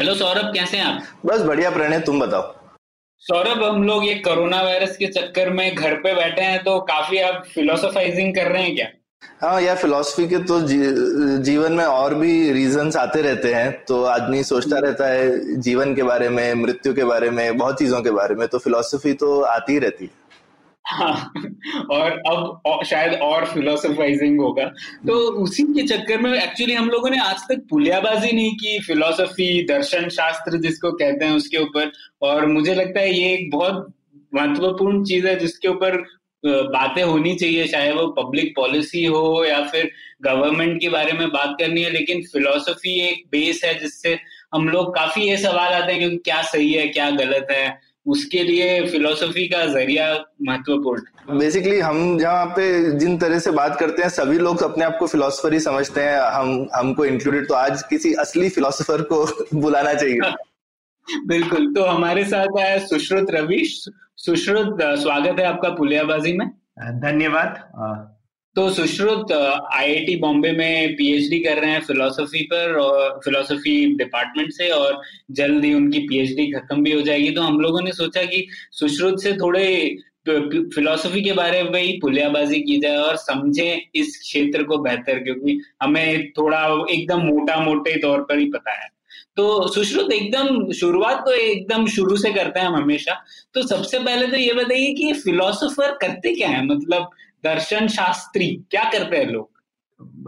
Hello Saurabh कैसे हैं आप? बस बढ़िया प्रणय तुम बताओ। सौरभ हम लोग ये कोरोना वायरस के चक्कर में घर पे बैठे हैं तो काफ़ी आप फिलोसोफाइजिंग कर रहे हैं क्या? हाँ यार फिलोसफी के तो जी, जीवन में और भी रीजंस आते रहते हैं तो आदमी सोचता रहता है जीवन के बारे में मृत्यु के बारे में बहुत चीज़ों के बारे में तो फिलोसफी तो आती ही रहती है। हाँ। और अब शायद और फिलोसोफाइजिंग होगा। तो उसी के चक्कर में एक्चुअली हम लोगों ने आज तक पुलियाबाजी नहीं की फिलोसफी दर्शन शास्त्र जिसको कहते हैं उसके ऊपर। और मुझे लगता है ये एक बहुत महत्वपूर्ण चीज़ है जिसके ऊपर बातें होनी चाहिए, चाहे वो पब्लिक पॉलिसी हो या फिर गवर्नमेंट के बारे में बात करनी है। लेकिन फिलोसफी एक बेस है जिससे हम लोग काफ़ी ये सवाल आते हैं कि क्या सही है, क्या गलत है। उसके लिए फिलोसफी का ज़रिया महत्वपूर्ण। बेसिकली हम जहाँ पे जिन तरह से बात करते हैं सभी लोग अपने आप को फिलोसफर ही समझते हैं। हम हमको इंक्लूडेड तो आज किसी असली फिलोसफर को बुलाना चाहिए। बिल्कुल। तो हमारे साथ है सुश्रुत रवि। सुश्रुत स्वागत है आपका पुलियाबाजी में। धन्यवाद। तो सुश्रुत आईआईटी बॉम्बे में पीएचडी कर रहे हैं फिलोसफी पर और फिलोसफी डिपार्टमेंट से और जल्द ही उनकी पीएचडी खत्म भी हो जाएगी। तो हम लोगों ने सोचा कि सुश्रुत से थोड़े फिलोसफी के बारे में ही पुलियाबाजी की जाए और समझे इस क्षेत्र को बेहतर, क्योंकि हमें थोड़ा एकदम मोटा मोटे तौर पर ही पता है। तो सुश्रुत, एकदम शुरुआत तो एकदम शुरू से करते हैं हम हमेशा। तो सबसे पहले तो ये बताइए कि फिलोसोफर करते क्या है? मतलब दर्शन शास्त्री क्या करते हैं लोग?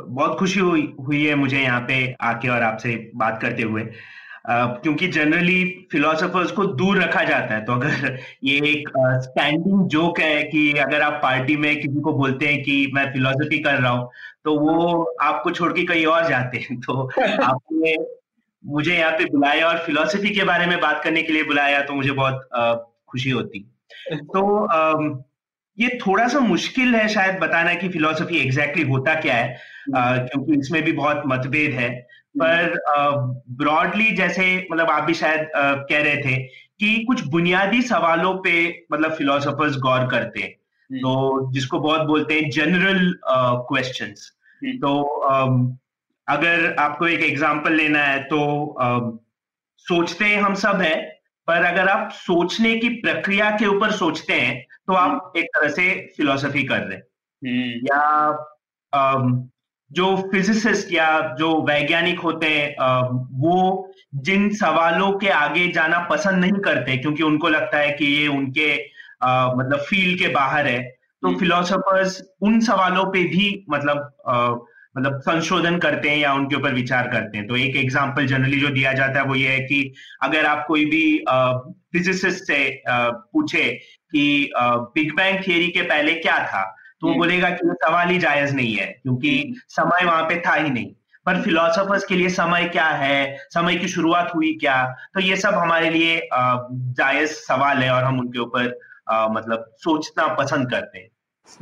बहुत खुशी हुई हुई है मुझे यहाँ पे आके और आपसे बात करते हुए। अ, क्योंकि जनरली फिलोसोफर्स को दूर रखा जाता है तो अगर ये एक स्टैंडिंग uh, जोक है कि अगर आप पार्टी में किसी को बोलते हैं कि मैं फिलोसफी कर रहा हूँ तो वो आपको छोड़ के कहीं और जाते हैं। तो आपने मुझे यहाँ पे बुलाया और फिलोसफी के बारे में बात करने के लिए बुलाया तो मुझे बहुत अ, खुशी होती। तो ये थोड़ा सा मुश्किल है शायद बताना कि फिलोसफी एग्जैक्टली होता क्या है अ, क्योंकि इसमें भी बहुत मतभेद है। पर ब्रॉडली जैसे मतलब आप भी शायद अ, कह रहे थे कि कुछ बुनियादी सवालों पे मतलब फिलोसोफर्स गौर करते हैं। तो जिसको बहुत बोलते हैं जनरल क्वेश्चंस हम्म। तो अम, अगर आपको एक एग्ज़ाम्पल लेना है तो अम, सोचते हम सब है पर अगर आप सोचने की प्रक्रिया के ऊपर सोचते हैं तो आप एक तरह से फिलोसफी कर रहे हैं। हम्म, या जो फिजिसिस्ट या जो वैज्ञानिक होते हैं वो जिन सवालों के आगे जाना पसंद नहीं करते क्योंकि उनको लगता है कि ये उनके मतलब फ़ील्ड के बाहर है तो हम्म। फिलोसोफर्स उन सवालों पे भी मतलब मतलब संशोधन करते हैं या उनके ऊपर विचार करते हैं। तो एक एग्ज़ाम्पल जनरली जो दिया जाता है वो ये है कि अगर आप कोई भी फिजिसिस्ट से पूछे कि बिग बैंग थियरी के पहले क्या था? तो वो हम्म। बोलेगा कि ये सवाल ही जायज़ नहीं है क्योंकि समय वहाँ पे था ही नहीं। पर फिलोसोफर्स के लिए समय क्या है? समय की शुरुआत हुई क्या? तो ये सब हमारे लिए जायज़ सवाल है और हम उनके ऊपर मतलब सोचना पसंद करते हैं।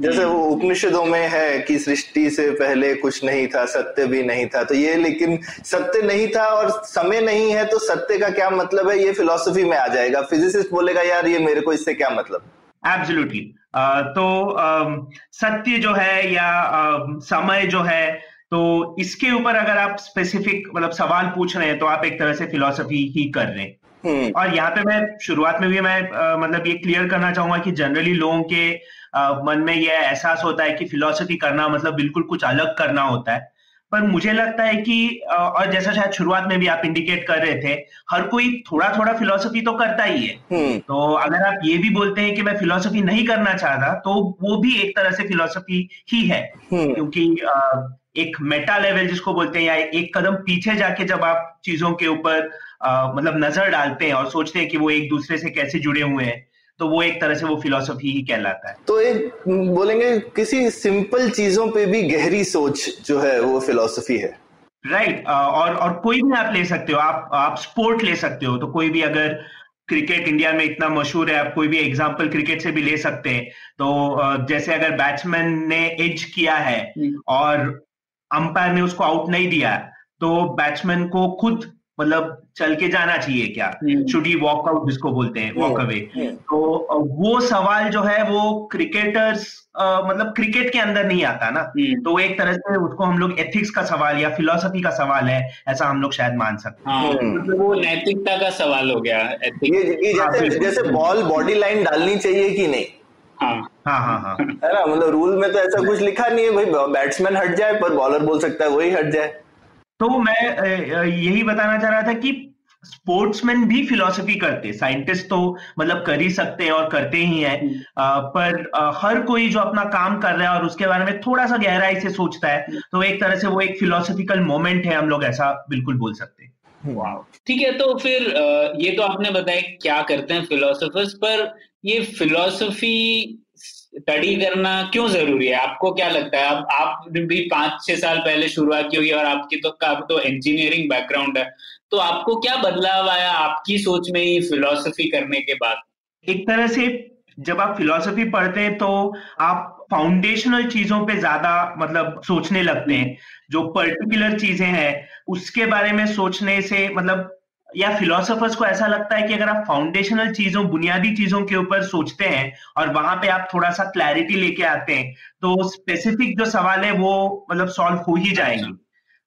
जैसे वो उपनिषदों में है कि सृष्टि से पहले कुछ नहीं था सत्य भी नहीं था। तो ये लेकिन सत्य नहीं था और समय नहीं है तो सत्य का क्या मतलब है? ये फिलोसफी में आ जाएगा। फिजिसिस्ट बोलेगा यार ये मेरे को इससे क्या मतलब? एब्सोल्युटली तो सत्य जो है या समय जो है तो इसके ऊपर अगर आप स्पेसिफिक मतलब सवाल पूछ रहे हैं तो आप एक तरह से फिलोसफी ही कर रहे हैं। हम्म। और यहाँ पे मैं शुरुआत में भी मैं मतलब ये क्लियर करना चाहूँगा कि जनरली लोगों के मन में यह एहसास होता है कि फिलोसफी करना मतलब बिल्कुल कुछ अलग करना होता है। पर मुझे लगता है कि और जैसा शायद शुरुआत में भी आप इंडिकेट कर रहे थे हर कोई थोड़ा थोड़ा फिलोसफी तो करता ही है। हम्म। तो अगर आप ये भी बोलते हैं कि मैं फिलोसफी नहीं करना चाहता तो वो भी एक तरह से फिलोसफी ही है। हम्म। क्योंकि एक मेटा लेवल जिसको बोलते हैं या एक कदम पीछे जाके जब आप चीज़ों के ऊपर मतलब नज़र डालते हैं और सोचते हैं कि वो एक दूसरे से कैसे जुड़े हुए हैं तो वो एक तरह से वो फिलोसफी ही कहलाता है। तो एक बोलेंगे किसी सिंपल चीज़ों पे भी गहरी सोच जो है वो फिलोसफी है। राइट right, और और कोई भी आप ले सकते हो आप आप स्पोर्ट ले सकते हो तो कोई भी अगर क्रिकेट इंडिया में इतना मशहूर है आप कोई भी एग्जांपल क्रिकेट से भी ले सकते हैं। तो जैसे अगर बैट्समैन ने एज किया है हम्म। और अंपायर ने उसको आउट नहीं दिया तो बैट्समैन को खुद मतलब चल के जाना चाहिए क्या? शुड ही वॉक आउट जिसको बोलते हैं वॉक अवे तो वो सवाल जो है वो क्रिकेटर्स मतलब क्रिकेट के अंदर नहीं आता ना। हम्म। तो एक तरह से उसको हम लोग एथिक्स का सवाल या फिलोसफी का सवाल है ऐसा हम लोग शायद मान सकते हैं। हाँ, मतलब वो नैतिकता का सवाल हो गया ये, ये जैसे हाँ, जैसे बॉल बॉडी लाइन डालनी चाहिए कि नहीं? हाँ। हाँ हाँ हाँ। है ना? मतलब रूल में तो ऐसा कुछ लिखा नहीं है भाई बैट्समैन हट जाए पर बॉलर बोल सकता है वही हट जाए। तो मैं यही बताना चाह रहा था कि स्पोर्ट्समैन भी फिलोसफी करते साइंटिस्ट तो मतलब कर ही सकते हैं और करते ही हैं। हम्म। पर हर कोई जो अपना काम कर रहा है और उसके बारे में थोड़ा सा गहराई से सोचता है तो एक तरह से वो एक फिलोसफिकल मोमेंट है हम लोग ऐसा बिल्कुल बोल सकते हैं। ठीक है तो फिर ये तो आपने बताया क्या करते हैं फिलोसफर्स पर ये फिलोसफी स्टडी करना क्यों ज़रूरी है? आपको क्या लगता है? अब आप भी पाँच, छह साल पहले शुरुआत की हुई और आपकी तो आप तो इंजीनियरिंग बैकग्राउंड है। तो आपको क्या बदलाव आया आपकी सोच में ही फिलोसफी करने के बाद? एक तरह से जब आप फिलोसफी पढ़ते हैं तो आप फाउंडेशनल चीज़ों पे ज़्यादा मतलब सोचने लगते हैं। जो पर्टिकुलर चीज़ें हैं, उसके बारे में सोचने से मतलब या फिलोसोफर्स को ऐसा लगता है कि अगर आप फाउंडेशनल चीज़ों, बुनियादी चीज़ों के ऊपर सोचते हैं और वहाँ पे आप थोड़ा सा क्लैरिटी लेके आते हैं तो स्पेसिफिक जो सवाल है वो मतलब सॉल्व हो ही जाएँगे।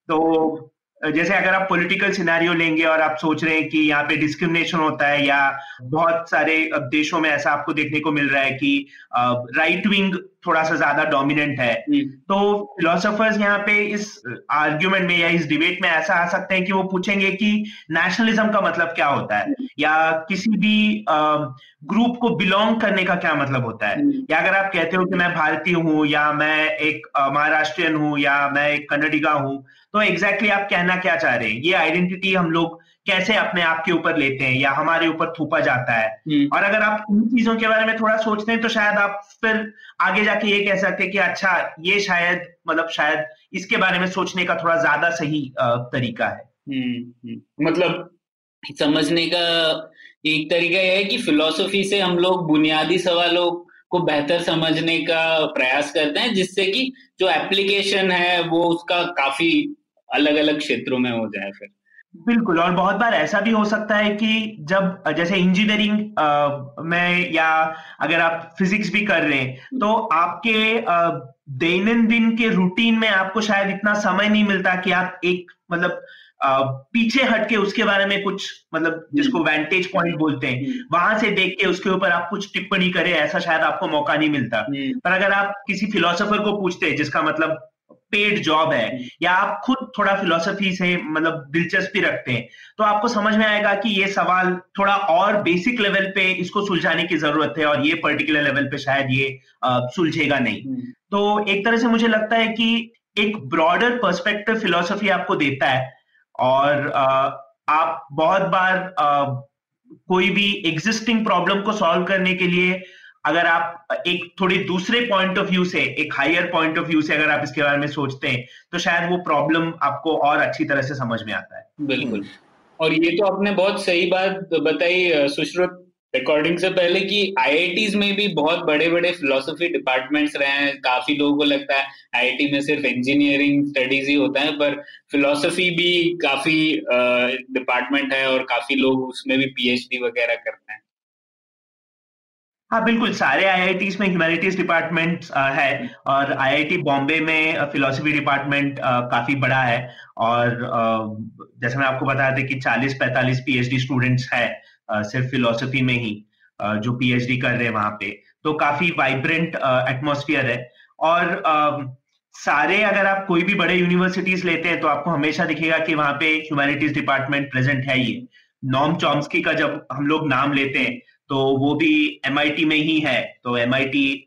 तो जैसे अगर आप पॉलिटिकल सिनेरियो लेंगे और आप सोच रहे हैं कि यहाँ पे डिस्क्रिमिनेशन होता है या बहुत सारे देशों में ऐसा आपको देखने को मिल रहा है कि राइट विंग थोड़ा सा ज़्यादा डोमिनेंट है। तो फिलोसफर्स यहाँ पे इस आर्ग्यूमेंट में या इस डिबेट में ऐसा आ सकते हैं कि वो पूछेंगे कि नेशनलिज्म का मतलब क्या होता है। या किसी भी ग्रुप को बिलोंग करने का क्या मतलब होता है। या अगर आप कहते हो कि मैं भारतीय हूँ या मैं एक महाराष्ट्रियन हूँ या मैं एक कन्नडिगा हूँ तो एग्जैक्टली exactly आप कहना क्या चाह रहे हैं ये आइडेंटिटी हम लोग कैसे अपने आप के ऊपर लेते हैं या हमारे ऊपर थूपा जाता है। और अगर आप इन चीज़ों के बारे में थोड़ा सोचते हैं तो शायद आप फिर आगे जाके ये कह सकते कि अच्छा ये शायद मतलब शायद इसके बारे में सोचने का थोड़ा ज़्यादा सही तरीका है हम्म, हम्म। मतलब समझने का एक तरीका यह है कि फिलोसफी से हम लोग बुनियादी सवालों को बेहतर समझने का प्रयास करते हैं जिससे कि जो एप्लीकेशन है वो उसका काफ़ी अलग अलग क्षेत्रों में हो जाए फिर बिल्कुल और बहुत बार ऐसा भी हो सकता है कि जब जैसे इंजीनियरिंग में या अगर आप फिजिक्स भी कर रहे हैं तो आपके दैनंदिन के रूटीन में आपको शायद इतना समय नहीं मिलता कि आप एक मतलब पीछे हट के उसके बारे में कुछ मतलब जिसको वेंटेज हम्म। पॉइंट बोलते हैं हम्म। वहाँ से देख के उसके ऊपर आप कुछ टिप्पणी करें ऐसा शायद आपको मौका नहीं मिलता हम्म। पर अगर आप किसी फिलोसोफर को पूछते हैं जिसका मतलब पेड जॉब है या आप खुद थोड़ा फिलोसफी से मतलब दिलचस्पी रखते हैं तो आपको समझ में आएगा कि ये सवाल थोड़ा और बेसिक लेवल पे इसको सुलझाने की ज़रूरत है और ये पर्टिकुलर लेवल पे शायद ये सुलझेगा नहीं। तो एक तरह से मुझे लगता है कि एक ब्रॉडर पर्सपेक्टिव फिलोसफी आपको देता है और आप बहुत बार कोई भी एग्जिस्टिंग प्रॉब्लम को सॉल्व करने के लिए अगर आप एक थोड़ी दूसरे पॉइंट ऑफ़ व्यू से, एक हायर पॉइंट ऑफ़ व्यू से अगर आप इसके बारे में सोचते हैं तो शायद वो प्रॉब्लम आपको और अच्छी तरह से समझ में आता है। बिल्कुल। और ये तो आपने बहुत सही बात बताई सुश्रुत रिकॉर्डिंग से पहले कि आईआईटीज में भी बहुत बड़े बड़े फिलोसफी डिपार्टमेंट्स रहे हैं। काफ़ी लोगों को लगता है आईआईटी में सिर्फ़ इंजीनियरिंग स्टडीज़ ही होता है, पर फिलोसफी भी काफ़ी डिपार्टमेंट है और काफ़ी लोग उसमें भी पीएचडी वगैरह करते हैं। हाँ बिल्कुल, सारे आईआईटीज में ह्यूमैनिटीज डिपार्टमेंट है और आईआईटी बॉम्बे में फिलोसफी डिपार्टमेंट काफ़ी बड़ा है और जैसे मैं आपको बताया था कि 40-45 पीएचडी स्टूडेंट्स है सिर्फ़ फिलोसफी में ही जो पीएचडी कर रहे हैं वहाँ पे। तो काफ़ी वाइब्रेंट एटमोसफियर है और सारे अगर आप कोई भी बड़े यूनिवर्सिटीज लेते हैं तो आपको हमेशा दिखेगा कि वहाँ पे ह्यूमैनिटीज डिपार्टमेंट प्रेजेंट है ही। नॉम चॉम्स्की का जब हम लोग नाम लेते हैं तो वो भी एमआईटी में ही है। तो एमआईटी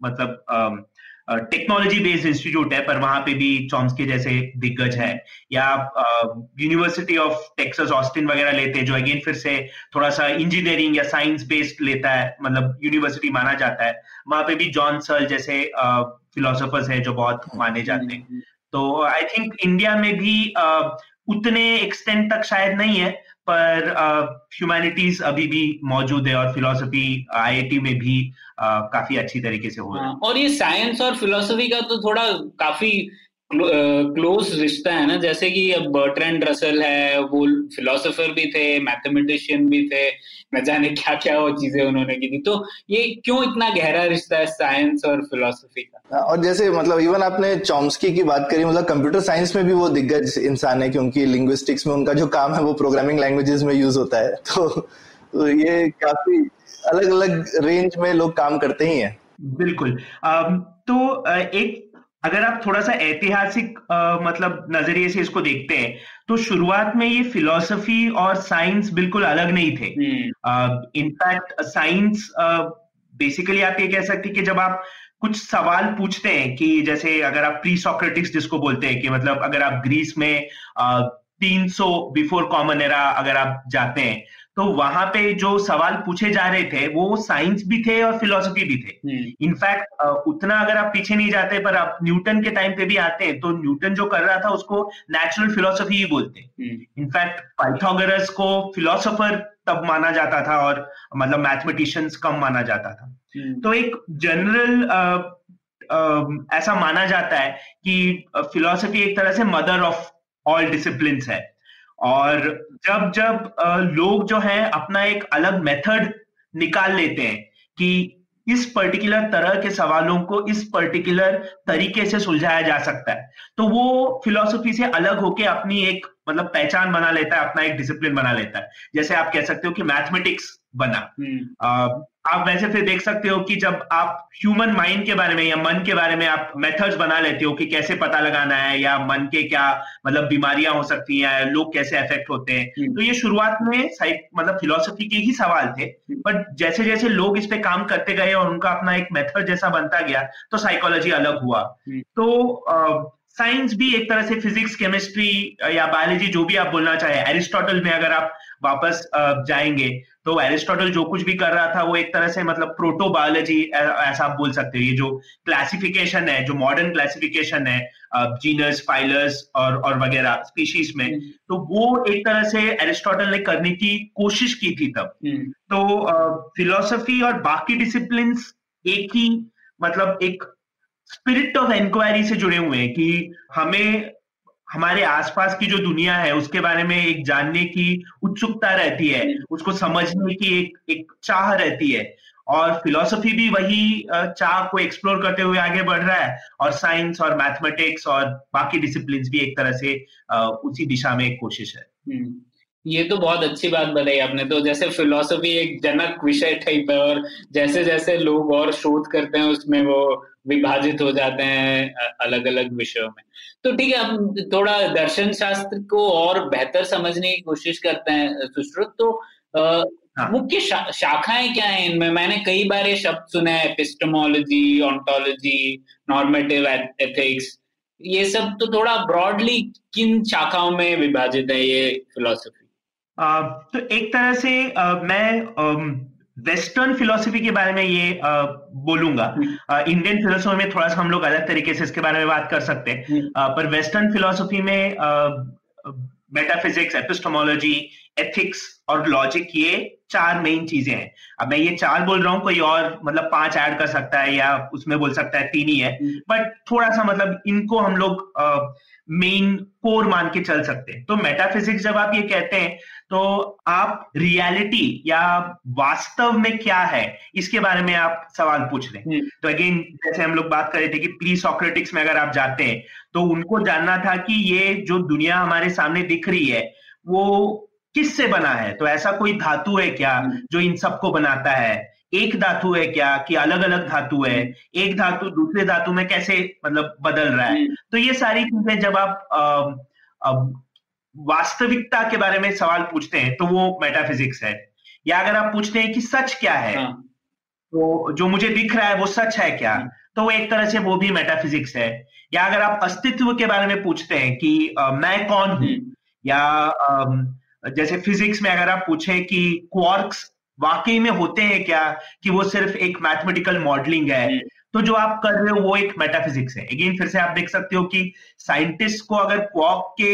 मतलब टेक्नोलॉजी बेस्ड इंस्टीट्यूट है पर वहाँ पे भी चॉम्स्की जैसे दिग्गज है। या यूनिवर्सिटी ऑफ़ टेक्सास ऑस्टिन वगैरह लेते हैं जो अगेन फिर से थोड़ा सा इंजीनियरिंग या साइंस बेस्ड लेता है मतलब यूनिवर्सिटी माना जाता है। वहाँ पे भी जॉन सर्ल जैसे फिलोसोफर्स है जो बहुत माने जाते हैं। तो आई थिंक इंडिया में भी उतने एक्सटेंट तक शायद नहीं है पर ह्यूमैनिटीज uh, अभी भी मौजूद है और फिलोसफी आईआईटी में भी uh, काफ़ी अच्छी तरीके से हो रहा है। हाँ, और ये साइंस और फिलोसफी का तो थोड़ा काफ़ी क्लोज रिश्ता है ना? जैसे कि अब बर्ट्रेंड रसल है वो फिलोसोफर भी थे मैथमेटिशियन भी थे न जाने क्या क्या वो चीज़ें उन्होंने की थी। तो ये क्यों इतना गहरा रिश्ता है साइंस और फिलोसफी का? हाँ, और जैसे मतलब इवन आपने चॉम्स्की की बात करी मतलब कंप्यूटर साइंस में भी वो दिग्गज इंसान है क्योंकि लिंग्विस्टिक्स में उनका जो काम है वो प्रोग्रामिंग लैंग्वेजेस में यूज़ होता है। तो, तो ये काफ़ी अलग अलग रेंज में लोग काम करते ही हैं। बिल्कुल। तो एक अगर आप थोड़ा सा ऐतिहासिक मतलब नज़रिए से इसको देखते हैं तो शुरुआत में ये फिलॉसफी और साइंस बिल्कुल अलग नहीं थे। इनफैक्ट साइंस बेसिकली आप ये कह सकते कि जब आप कुछ सवाल पूछते हैं कि जैसे अगर आप प्री सॉक्रेटिक्स जिसको बोलते हैं कि मतलब अगर आप ग्रीस में तीन सौ बिफोर कॉमन एरा अगर आप जाते हैं तो वहाँ पे जो सवाल पूछे जा रहे थे वो साइंस भी थे और फिलोसफी भी थे इनफैक्ट हम्म। उतना अगर आप पीछे नहीं जाते पर आप न्यूटन के टाइम पे भी आते हैं तो न्यूटन जो कर रहा था उसको नेचुरल फिलोसफी ही बोलते हैं इनफैक्ट हम्म। पाइथागोरस को फिलोसोफर तब माना जाता था और मतलब मैथमेटिशियंस कम माना जाता था हम्म। तो एक जनरल ऐसा माना जाता है कि फिलोसफी एक तरह से मदर ऑफ़ ऑल डिसिप्लिन है और जब जब लोग जो है अपना एक अलग मेथड निकाल लेते हैं कि इस पर्टिकुलर तरह के सवालों को इस पर्टिकुलर तरीके से सुलझाया जा सकता है तो वो फिलोसफी से अलग होके अपनी एक मतलब पहचान बना लेता है, अपना एक डिसिप्लिन बना लेता है। जैसे आप कह सकते हो कि मैथमेटिक्स बना हम्म। आप वैसे फिर देख सकते हो कि जब आप ह्यूमन माइंड के बारे में या मन के बारे में आप मेथड्स बना लेते हो कि कैसे पता लगाना है या मन के क्या मतलब बीमारियाँ हो सकती हैं लोग कैसे अफेक्ट होते हैं हम्म। तो ये शुरुआत में साइक मतलब फिलोसफी के ही सवाल थे बट हम्म। जैसे जैसे लोग इस पे काम करते गए और उनका अपना एक मेथड जैसा बनता गया तो साइकोलॉजी अलग हुआ तो साइंस भी एक तरह से फिजिक्स केमिस्ट्री या बायोलॉजी जो भी आप बोलना चाहे एरिस्टोटल में अगर आप वापस जाएँगे तो एरिस्टोटल जो कुछ भी कर रहा था वो एक तरह से मतलब प्रोटो बायोलॉजी ऐसा आप बोल सकते हो ये जो क्लासिफिकेशन है जो मॉडर्न क्लासिफिकेशन है जीनस फाइलर्स और और वगैरह स्पीशीज में हम्म। तो वो एक तरह से एरिस्टोटल ने करने की कोशिश की थी तब हम्म। तो फिलोसफी और बाकी डिसिप्लिन एक ही मतलब एक स्पिरिट ऑफ़ इंक्वायरी से जुड़े हुए हैं कि हमें हमारे आसपास की जो दुनिया है, उसके बारे में एक जानने की उत्सुकता रहती है, उसको समझने की एक एक चाह रहती है। और फिलोसफी भी वही चाह को एक्सप्लोर करते हुए आगे बढ़ रहा है। और साइंस और मैथमेटिक्स और बाकी डिसिप्लिन भी एक तरह से उसी दिशा में एक कोशिश है। हम्म। ये तो बहुत अच्छी बात बताई आपने। तो जैसे फिलोसफी एक जनक विषय टाइप है और जैसे जैसे लोग और शोध करते हैं उसमें वो विभाजित हो जाते हैं अलग अलग विषयों में। तो ठीक है हम थोड़ा दर्शन शास्त्र को और बेहतर समझने की कोशिश करते हैं सुश्रुत। तो हाँ. मुख्य शा, शाखाएँ क्या है इनमें? मैंने कई बार ये शब्द सुने हैं एपिस्टमोलॉजी ऑन्टोलॉजी नॉर्मेटिव एथिक्स ये सब तो थोड़ा ब्रॉडली किन शाखाओं में विभाजित है ये फिलोसफी तो एक तरह से मैं वेस्टर्न फिलोसफी के बारे में ये आ, बोलूँगा इंडियन हम्म। फिलोसफी में थोड़ा सा हम लोग अलग तरीके से इसके बारे में बात कर सकते हैं हम्म। पर वेस्टर्न फिलोसफी में मेटाफिजिक्स एपिस्टोमोलॉजी एथिक्स और लॉजिक ये चार मेन चीज़ें हैं अब मैं ये चार बोल रहा हूँ कोई और मतलब पाँच ऐड कर सकता है या उसमें बोल सकता है तीन ही है बट हम्म। थोड़ा सा मतलब इनको हम लोग मेन कोर मान के चल सकते हैं तो मेटाफिजिक्स जब आप ये कहते हैं तो आप रियलिटी या वास्तव में क्या है इसके बारे में आप सवाल पूछ रहे हैं हम्म। तो अगेन जैसे हम लोग बात कर रहे थे कि प्री सॉक्रेटिक्स में अगर आप जाते हैं तो उनको जानना था कि ये जो दुनिया हमारे सामने दिख रही है वो किससे बना है तो ऐसा कोई धातु है क्या हम्म। जो इन सबको बनाता है एक धातु है क्या कि अलग अलग धातु है हम्म। एक धातु दूसरे धातु में कैसे मतलब बदल रहा है तो ये सारी चीज़ें जब आप आ, वास्तविकता के बारे में सवाल पूछते हैं तो वो मेटाफिजिक्स है या अगर आप पूछते हैं कि सच क्या है हाँ। तो जो मुझे दिख रहा है वो सच है क्या हाँ। तो वो एक तरह से वो भी मेटाफिजिक्स है या अगर आप अस्तित्व के बारे में पूछते हैं कि आ, मैं कौन हूँ हम्म। या आ, जैसे फिजिक्स में अगर आप पूछें कि क्वार्क्स वाकई में होते हैं क्या कि वो सिर्फ़ एक मैथमेटिकल मॉडलिंग है। तो जो आप कर रहे हो वो एक मेटाफिजिक्स है अगेन फिर से आप देख सकते हो कि साइंटिस्ट को अगर क्वॉक के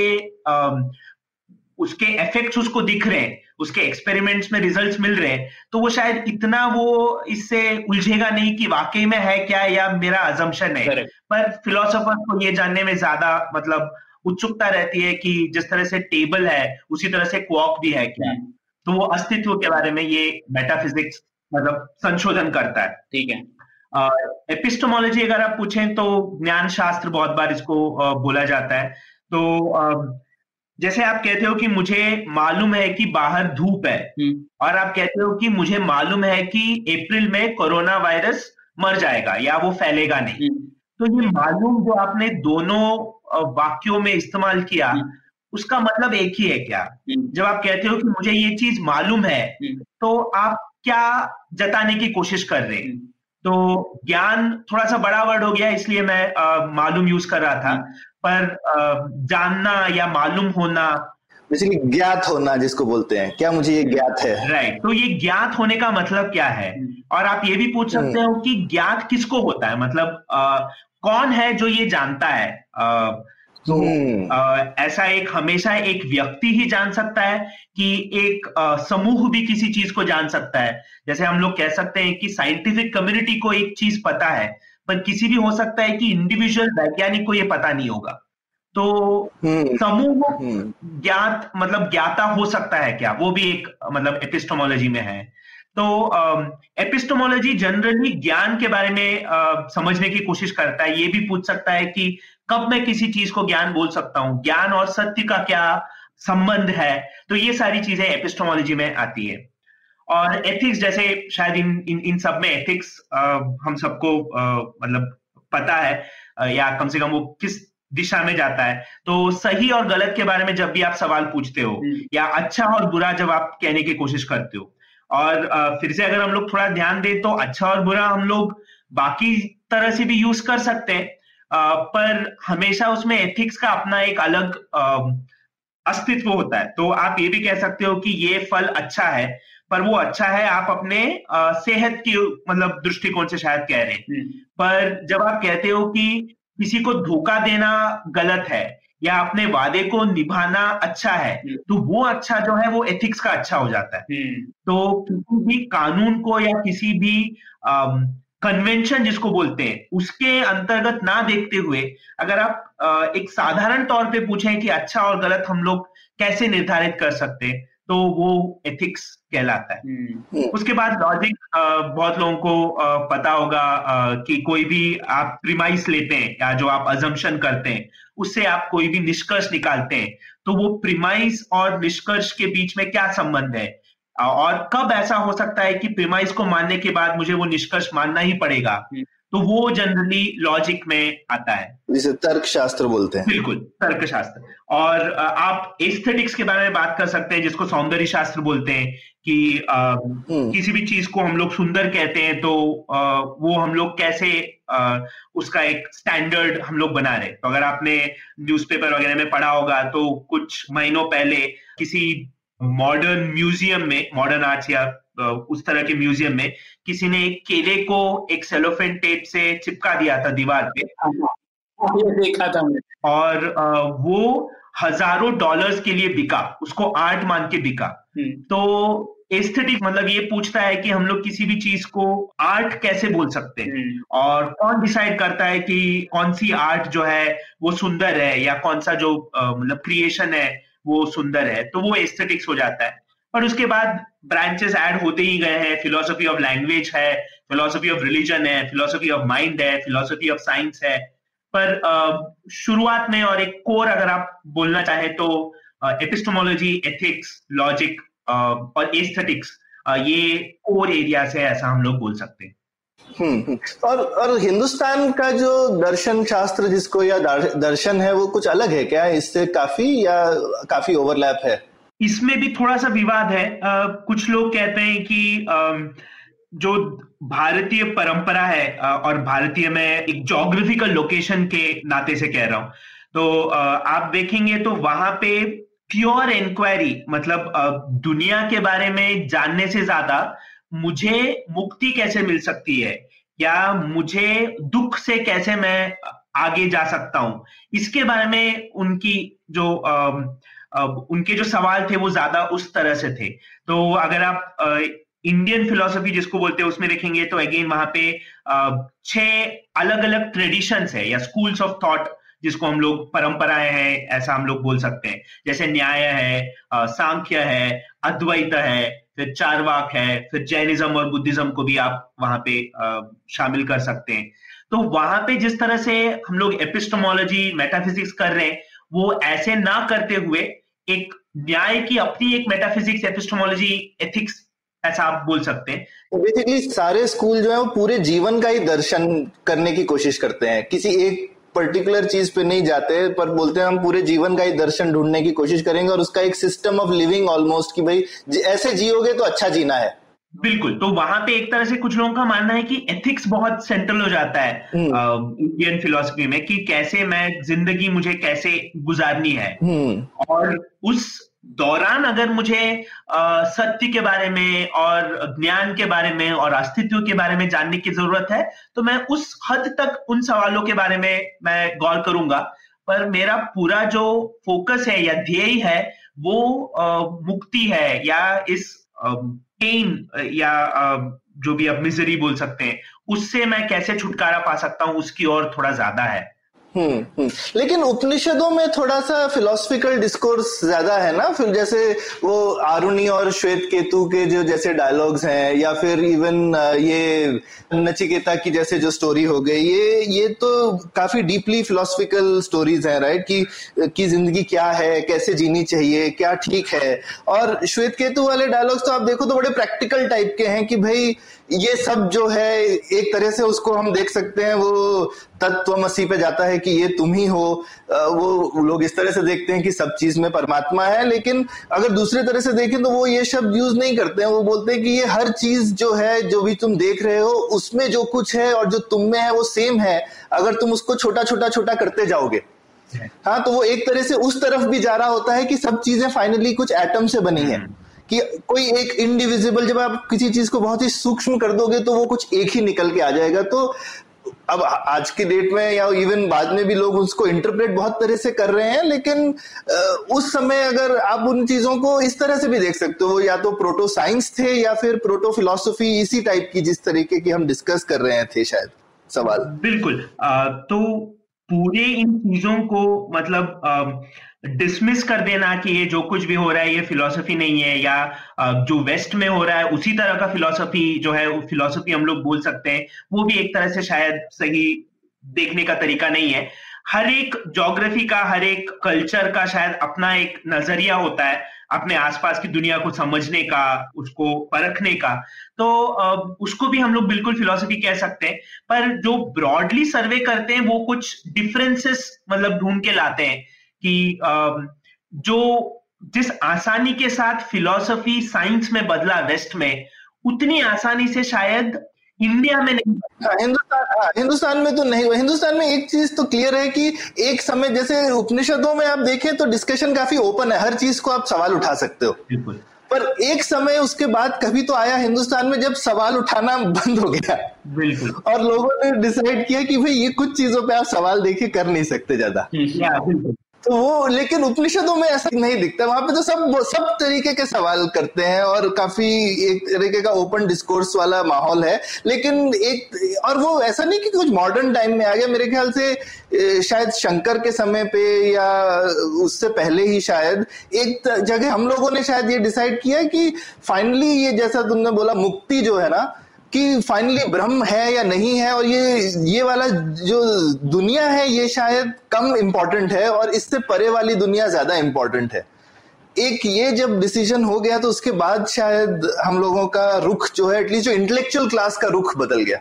उसके इफेक्ट्स उसको दिख रहे हैं उसके एक्सपेरिमेंट्स में रिजल्ट्स मिल रहे हैं तो वो शायद इतना वो इससे उलझेगा नहीं कि वाकई में है क्या या मेरा अजम्पशन है Correct. पर फिलोसोफर को ये जानने में ज़्यादा मतलब उत्सुकता रहती है कि जिस तरह से टेबल है उसी तरह से क्वॉक भी है क्या. तो वो अस्तित्व के बारे में ये मेटाफिजिक्स मतलब संशोधन करता है ठीक है एपिस्टोमोलॉजी अगर आप पूछें तो ज्ञान शास्त्र बहुत बार इसको बोला जाता है तो जैसे आप कहते हो कि मुझे मालूम है कि बाहर धूप है हम्म। और आप कहते हो कि मुझे मालूम है कि अप्रैल में कोरोना वायरस मर जाएगा या वो फैलेगा नहीं हम्म। तो ये मालूम जो आपने दोनों वाक्यों में इस्तेमाल किया हम्म। उसका मतलब एक ही है क्या? जब आप कहते हो कि मुझे ये चीज़ मालूम है तो आप क्या जताने की कोशिश कर रहे हैं? तो ज्ञान थोड़ा सा बड़ा वर्ड हो गया इसलिए मैं आ, मालूम यूज़ कर रहा था। पर जानना या मालूम होना बेसिकली ज्ञात होना जिसको बोलते हैं। क्या मुझे ये ज्ञात है? Right right. तो ये ज्ञात होने का मतलब क्या है? हम्म। और आप ये भी पूछ सकते हो कि ज्ञात किसको होता है? मतलब आ, कौन है जो ये जानता है? तो हम्म। ऐसा एक हमेशा एक व्यक्ति ही जान सकता है कि एक समूह भी किसी चीज़ को जान सकता है जैसे हम लोग कह सकते हैं कि साइंटिफिक कम्युनिटी को एक चीज़ पता है पर किसी भी हो सकता है कि इंडिविजुअल वैज्ञानिक को ये पता नहीं होगा तो हम्म। समूह हम्म। ज्ञात मतलब ज्ञाता हो सकता है क्या वो भी एक मतलब एपिस्टोमोलॉजी में है तो एपिस्टोमोलॉजी जनरली ज्ञान के बारे में आ, समझने की कोशिश करता है ये भी पूछ सकता है कि कब मैं किसी चीज़ को ज्ञान बोल सकता हूँ? ज्ञान और सत्य का क्या संबंध है? तो ये सारी चीज़ें एपिस्टोमोलॉजी में आती है। और एथिक्स जैसे शायद इन इन, इन सब में एथिक्स हम सबको मतलब पता है या कम से कम वो किस दिशा में जाता है। तो सही और गलत के बारे में जब भी आप सवाल पूछते हो हम्म। या अच्छा और बुरा जब आप कहने की कोशिश करते हो और आ, फिर से अगर हम लोग थोड़ा ध्यान दें तो अच्छा और बुरा हम लोग बाकी तरह से भी यूज़ कर सकते हैं। पर हमेशा उसमें एथिक्स का अपना एक अलग अस्तित्व होता है तो आप ये भी कह सकते हो कि ये फल अच्छा है पर वो अच्छा है आप अपने सेहत की मतलब दृष्टिकोण से शायद कह रहे हैं हम्म। पर जब आप कहते हो कि किसी को धोखा देना गलत है या अपने वादे को निभाना अच्छा है हम्म। तो वो अच्छा जो है वो एथिक्स का अच्छा हो जाता है हम्म। तो किसी भी कानून को या किसी भी कन्वेंशन जिसको बोलते हैं उसके अंतर्गत ना देखते हुए अगर आप एक साधारण तौर पे पूछें कि अच्छा और गलत हम लोग कैसे निर्धारित कर सकते हैं तो वो एथिक्स कहलाता है। हम्म। उसके बाद लॉजिक बहुत लोगों को पता होगा कि कोई भी आप प्रिमाइस लेते हैं या जो आप अजम्पशन करते हैं उससे आप कोई भी निष्कर्ष निकालते हैं तो वो प्रिमाइस और निष्कर्ष के बीच में क्या संबंध है? और कब ऐसा हो सकता है कि प्रीमाइस को मानने के बाद मुझे वो निष्कर्ष मानना ही पड़ेगा? हम्म। तो वो जनरली लॉजिक में आता है। जिसे तर्क शास्त्र बोलते हैं। बिल्कुल तर्क शास्त्र और आप एस्थेटिक्स के बारे में बात कर सकते हैं जिसको सौंदर्य शास्त्र बोलते हैं कि आ, हम्म। किसी भी चीज़ को हम लोग सुंदर कहते हैं तो आ, वो हम लोग कैसे आ, उसका एक स्टैंडर्ड हम लोग बना रहे तो अगर आपने न्यूज़पेपर वगैरह में पढ़ा होगा तो कुछ महीनों पहले किसी मॉडर्न म्यूज़ियम में मॉडर्न आर्ट्स या उस तरह के म्यूज़ियम में किसी ने एक केले को एक सेलोफेन टेप से चिपका दिया था दीवार पे देखा था मैं और वो हज़ारों डॉलर्स के लिए बिका उसको आर्ट मान के बिका हम्म। तो एस्थेटिक मतलब ये पूछता है कि हम लोग किसी भी चीज़ को आर्ट कैसे बोल सकते हैं हम्म। और कौन डिसाइड करता है कि कौन सी आर्ट जो है वो सुंदर है या कौन सा जो मतलब क्रिएशन है वो सुंदर है तो वो एस्थेटिक्स हो जाता है। पर उसके बाद ब्रांचेस ऐड होते ही गए हैं। फिलोसफी ऑफ़ लैंग्वेज है फिलोसफी ऑफ़ रिलीजन है फिलोसफी ऑफ़ माइंड है फिलोसफी ऑफ़ साइंस है। पर शुरुआत में और एक कोर अगर आप बोलना चाहे तो एपिस्टोमोलॉजी एथिक्स लॉजिक और एस्थेटिक्स ये कोर एरिया से ऐसा हम लोग बोल सकते हैं। और और हिंदुस्तान का जो दर्शन शास्त्र जिसको या दर्शन है वो कुछ अलग है क्या? इससे काफ़ी या काफ़ी ओवरलैप है? इसमें भी थोड़ा सा विवाद है। आ, कुछ लोग कहते हैं कि आ, जो भारतीय परंपरा है आ, और भारतीय में एक जोग्राफिकल लोकेशन के नाते से कह रहा हूँ। तो आ, आप देखेंगे तो वहाँ पे प्योर इंक्वायरी मतलब दुनिया के बारे में जानने से ज़्यादा मुझे मुक्ति कैसे मिल सकती है? या मुझे दुख से कैसे मैं आगे जा सकता हूँ? इसके बारे में उनकी जो आ, आ, उनके जो सवाल थे वो ज़्यादा उस तरह से थे। तो अगर आप इंडियन फिलोसफी जिसको बोलते हैं उसमें देखेंगे तो अगेन वहाँ पे छह अलग अलग ट्रेडिशंस है या स्कूल्स ऑफ़ थॉट जिसको हम लोग परंपराएँ हैं ऐसा हम लोग बोल सकते हैं। जैसे न्याय है सांख्य है अद्वैत है फिर चारवाक है, फिर जैनिज्म और बुद्धिज्म को भी आप वहाँ पे शामिल कर सकते हैं। तो वहाँ पे जिस तरह से हम लोग एपिस्टोमोलॉजी मेटाफिजिक्स कर रहे हैं, वो ऐसे ना करते हुए एक न्याय की अपनी एक मेटाफिजिक्स एपिस्टोमोलॉजी एथिक्स ऐसा आप बोल सकते हैं। बेसिकली सारे स्कूल जो है, वो पूरे जीवन का ही दर्शन करने की कोशिश करते हैं। किसी एक पर्टिकुलर चीज़ पे नहीं जाते पर बोलते हैं हम पूरे जीवन का ही दर्शन ढूँढने की कोशिश करेंगे और उसका एक सिस्टम ऑफ़ लिविंग ऑलमोस्ट कि भाई ऐसे जियोगे तो अच्छा जीना है बिल्कुल तो वहाँ पे एक तरह से कुछ लोगों का मानना है कि एथिक्स बहुत सेंट्रल हो जाता है इंडियन हम्म। फिलोसफी में कि कैसे मैं ज़िंदगी मुझे कैसे गुजारनी है हम्म। और उस दौरान अगर मुझे सत्य के बारे में और ज्ञान के बारे में और अस्तित्व के बारे में जानने की ज़रूरत है तो मैं उस हद तक उन सवालों के बारे में मैं गौर करूँगा। पर मेरा पूरा जो फोकस है या ध्येय है वो आ, मुक्ति है या इस पेन या आ, जो भी अब मिजरी बोल सकते हैं उससे मैं कैसे छुटकारा पा सकता हूँ उसकी और थोड़ा ज़्यादा है। हम्म, हम्म। लेकिन उपनिषदों में थोड़ा सा फिलोसफिकल डिस्कोर्स ज़्यादा है ना? फिर जैसे वो आरुणी और श्वेत केतु के जो जैसे डायलॉग्स हैं या फिर इवन ये नचिकेता की जैसे जो स्टोरी हो गई ये ये तो काफ़ी डीपली फिलोसफिकल स्टोरीज हैं राइट कि की ज़िंदगी क्या है कैसे जीनी चाहिए क्या ठीक है? और श्वेत केतु वाले डायलॉग्स तो आप देखो तो बड़े प्रैक्टिकल टाइप के हैं कि भाई ये सब जो है, एक तरह से उसको हम देख सकते हैं, वो तत्वमसी पे जाता है कि ये तुम ही हो। वो लोग इस तरह से देखते हैं कि सब चीज़ में परमात्मा है, लेकिन अगर दूसरे तरह से देखें तो वो ये शब्द यूज़ नहीं करते हैं। वो बोलते हैं कि ये हर चीज़ जो है, जो भी तुम देख रहे हो, उसमें जो कुछ है और जो तुम में है, वो सेम है। अगर तुम उसको छोटा छोटा छोटा करते जाओगे हाँ तो वो एक तरह से उस तरफ़ भी जा रहा होता है कि सब चीज़ें फाइनली कुछ एटम से बनी है। कि कोई एक इनडिविजिबल जब आप किसी चीज़ को बहुत ही सूक्ष्म कर दोगे तो वो कुछ एक ही निकल के आ जाएगा। तो अब आज की डेट में या इवन बाद में भी लोग उसको इंटरप्रेट बहुत तरह से कर रहे हैं लेकिन उस समय अगर आप उन चीज़ों को इस तरह से भी देख सकते हो या तो प्रोटो साइंस थे या फिर प्रोटो फिलोसफी इसी टाइप की जिस तरीके की हम डिस्कस कर रहे थे शायद सवाल। बिल्कुल। आ, तो पूरे इन चीज़ों को मतलब डिसमिस कर देना कि ये जो कुछ भी हो रहा है, ये फिलोसफी नहीं है या जो वेस्ट में हो रहा है, उसी तरह का फिलोसफी जो है फिलोसफी हम लोग बोल सकते हैं। वो भी एक तरह से शायद सही देखने का तरीका नहीं है। हर एक जोग्राफी का, हर एक कल्चर का शायद अपना एक नज़रिया होता है, अपने आसपास की दुनिया को समझने का, उसको परखने का। तो उसको भी हम लोग बिल्कुल फिलोसफी कह सकते हैं। पर जो ब्रॉडली सर्वे करते हैं, वो कुछ डिफरेंसेस मतलब ढूंढ के लाते हैं। कि जो जिस आसानी के साथ फिलॉसफी साइंस में बदला वेस्ट में उतनी आसानी से शायद इंडिया में नहीं हाँ, हिंदुस्तान हाँ, हिंदुस्तान में तो नहीं हिंदुस्तान में एक चीज़ तो क्लियर है कि एक समय जैसे उपनिषदों में आप देखें तो डिस्कशन काफ़ी ओपन है। हर चीज़ को आप सवाल उठा सकते हो। बिल्कुल। पर एक समय उसके बाद कभी तो आया हिंदुस्तान में जब सवाल उठाना बंद हो गया। बिल्कुल। और लोगों ने डिसाइड किया कि भाई ये कुछ चीज़ों पे आप सवाल देखे कर नहीं सकते ज़्यादा। तो वो, लेकिन उपनिषदों में ऐसा नहीं दिखता। वहाँ पे तो सब सब तरीके के सवाल करते हैं और काफ़ी एक तरीके का ओपन डिस्कोर्स वाला माहौल है। लेकिन एक, और वो ऐसा नहीं कि कुछ मॉडर्न टाइम में आ गया। मेरे ख्याल से शायद शंकर के समय पे या उससे पहले ही शायद एक जगह हम लोगों ने शायद ये डिसाइड किया कि फाइनली ये जैसा तुमने बोला, मुक्ति जो है ना कि फाइनली ब्रह्म है या नहीं है और ये ये वाला जो दुनिया है ये शायद कम इम्पोर्टेंट है और इससे परे वाली दुनिया ज़्यादा इम्पोर्टेंट है। एक ये जब डिसीज़न हो गया तो उसके बाद शायद हम लोगों का रुख जो है एटलीस्ट जो इंटेलेक्चुअल क्लास का रुख बदल गया।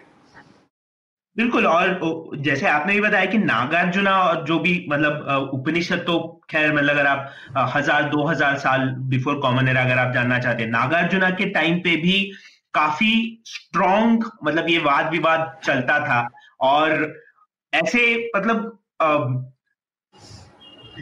बिल्कुल, और जैसे आपने भी बताया कि नागार्जुना और जो भी मतलब उपनिषद तो खैर मतलब अगर आप हज़ार, दो हज़ार साल बिफोर कॉमन एरा अगर आप जानना चाहते हैं, नागार्जुना के टाइम पे भी काफ़ी स्ट्रॉन्ग मतलब ये वाद विवाद चलता था और ऐसे मतलब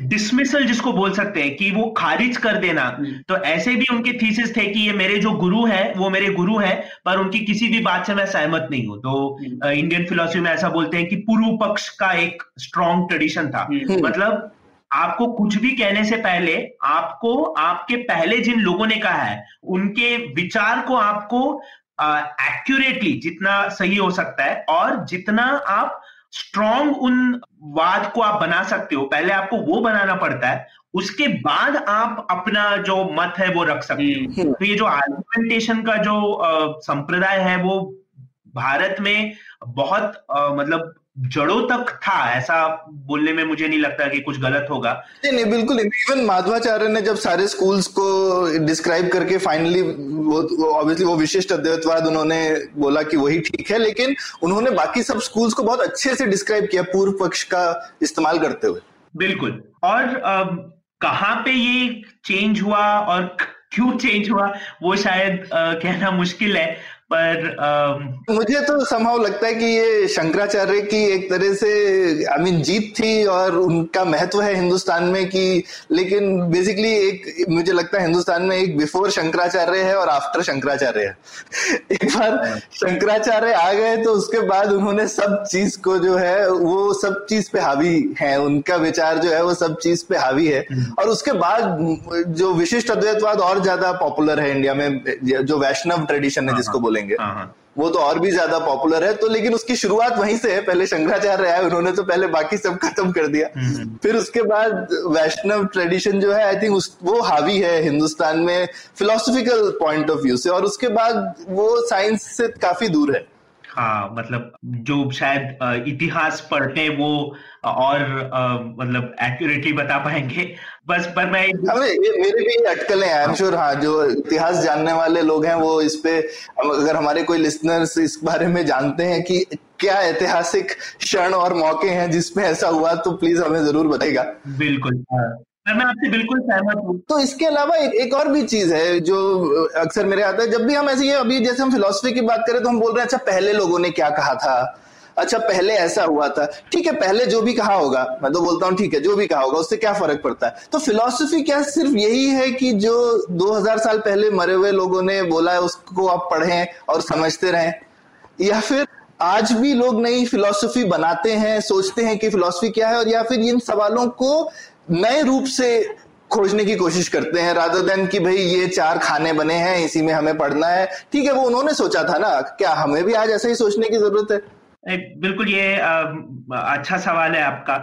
डिसमिसल जिसको बोल सकते हैं कि वो खारिज कर देना हम्म। तो ऐसे भी उनके थीसिस थे कि ये मेरे जो गुरु है वो मेरे गुरु है पर उनकी किसी भी बात से मैं सहमत नहीं हूँ तो इंडियन हम्म। फिलोसफी में ऐसा बोलते हैं कि पूर्व पक्ष का एक स्ट्रॉन्ग ट्रेडिशन था हम्म। मतलब आपको कुछ भी कहने से पहले आपको आपके पहले जिन लोगों ने कहा है उनके विचार को आपको एक्यूरेटली uh, जितना सही हो सकता है और जितना आप स्ट्रॉन्ग उन वाद को आप बना सकते हो पहले आपको वो बनाना पड़ता है उसके बाद आप अपना जो मत है वो रख सकते हो हम्म। तो ये जो आर्गुमेंटेशन का जो संप्रदाय है वो भारत में बहुत आ, मतलब जड़ों तक था ऐसा बोलने में मुझे नहीं लगता कि कुछ गलत होगा। नहीं नहीं बिल्कुल इवन माधवाचार्य ने जब सारे स्कूल्स को डिस्क्राइब करके फाइनली वो ऑब्वियसली वो विशिष्ट अद्वैतवाद उन्होंने बोला कि वही ठीक है लेकिन उन्होंने बाकी सब स्कूल्स को बहुत अच्छे से डिस्क्राइब किया पूर्व पक्ष का इस्तेमाल करते हुए। बिल्कुल। और कहाँ पे ये चेंज हुआ और क्यों चेंज हुआ वो शायद आ, कहना मुश्किल है। पर आ, मुझे तो संभव लगता है कि ये शंकराचार्य की एक तरह से आई I मीन mean, जीत थी और उनका महत्व है हिंदुस्तान में कि लेकिन बेसिकली एक मुझे लगता है हिंदुस्तान में एक बिफोर शंकराचार्य है और आफ्टर शंकराचार्य है। एक बार शंकराचार्य आ गए तो उसके बाद उन्होंने सब चीज़ को जो है वो सब चीज़ पे हावी है। उनका विचार जो है वो सब चीज़ पे हावी है। हम्म। और उसके बाद जो विशिष्ट अद्वैतवाद और ज़्यादा पॉपुलर है इंडिया में जो वैष्णव ट्रेडिशन है जिसको बोलेंगे। हाँ, हाँ। वो तो और भी ज़्यादा पॉपुलर है तो लेकिन उसकी शुरुआत वहीं से है। पहले शंकराचार्य आए उन्होंने तो पहले बाकी सब खत्म कर दिया। हम्म, हम्म। फिर उसके बाद वैष्णव ट्रेडिशन जो है आई थिंक वो हावी है हिंदुस्तान में फिलोसफिकल पॉइंट ऑफ़ व्यू से। और उसके बाद वो साइंस से काफ़ी दूर है। हाँ मतलब जो शायद इतिहास पढ़ते वो और मतलब एक्यूरेटली बता पाएँगे बस पर मैं अरे ये मेरे भी अटकल है आई एम श्योर हाँ जो इतिहास जानने वाले लोग हैं वो इस पे अगर हमारे कोई लिसनर्स इस बारे में जानते हैं कि क्या ऐतिहासिक क्षण और मौके हैं जिसमें ऐसा हुआ तो प्लीज़ हमें ज़रूर बताएगा बिल्कुल हाँ। आपसे बिल्कुल सहमत हूँ। तो इसके अलावा एक, और भी चीज़ है जो अक्सर मेरे आता है जब भी हम ऐसे अभी जैसे हम फिलोसफी की बात करें तो हम बोल रहे हैं अच्छा पहले लोगों ने क्या कहा था? अच्छा पहले ऐसा हुआ था। ठीक है पहले जो भी कहा होगा मैं तो बोलता हूँ ठीक है जो भी कहा होगा उससे क्या फ़र्क पड़ता है? तो फिलोसफी क्या सिर्फ़ यही है कि जो 2000 साल पहले मरे हुए लोगों ने बोला है उसको आप पढ़ें और समझते रहें? या फिर आज भी लोग नई फिलोसफी बनाते हैं सोचते हैं कि फिलोसफी क्या है और या फिर इन सवालों को नए रूप से खोजने की कोशिश करते हैं राधा देन कि भाई ये चार खाने बने हैं इसी में हमें पढ़ना है। ठीक है वो उन्होंने सोचा था ना क्या हमें भी आज ऐसा ही सोचने की ज़रूरत है? बिल्कुल ये आ, अच्छा सवाल है आपका।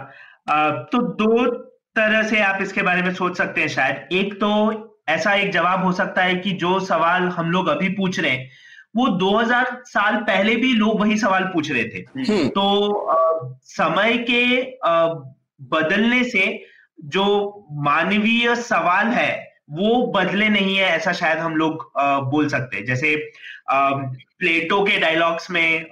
आ, तो दो तरह से आप इसके बारे में सोच सकते हैं शायद। एक तो ऐसा एक जवाब हो सकता है कि जो सवाल हम लोग अभी पूछ रहे हैं वो 2000 साल पहले भी लोग वही सवाल पूछ रहे थे। हम्म। तो आ, समय के आ, बदलने से जो मानवीय सवाल है वो बदले नहीं है ऐसा शायद हम लोग बोल सकते हैं। जैसे प्लेटो के डायलॉग्स में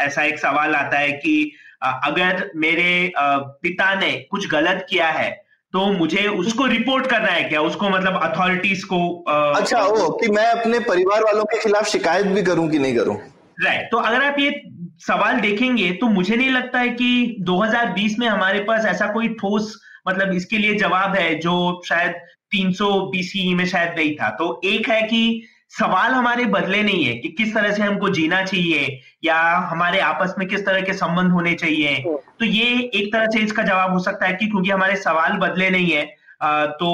ऐसा एक सवाल आता है कि अगर मेरे पिता ने कुछ गलत किया है तो मुझे उसको रिपोर्ट करना है क्या? उसको मतलब अथॉरिटीज को अच्छा ओ कि मैं अपने परिवार वालों के खिलाफ शिकायत भी करूँ कि नहीं करूँ? राइट तो अगर आप ये सवाल देखेंगे तो मुझे नहीं लगता है कि 2020 में हमारे पास ऐसा कोई ठोस मतलब इसके लिए जवाब है जो शायद 300 बीसी में शायद नहीं था। तो एक है कि सवाल हमारे बदले नहीं है कि किस तरह से हमको जीना चाहिए या हमारे आपस में किस तरह के संबंध होने चाहिए। तो ये एक तरह से इसका जवाब हो सकता है कि क्योंकि हमारे सवाल बदले नहीं है तो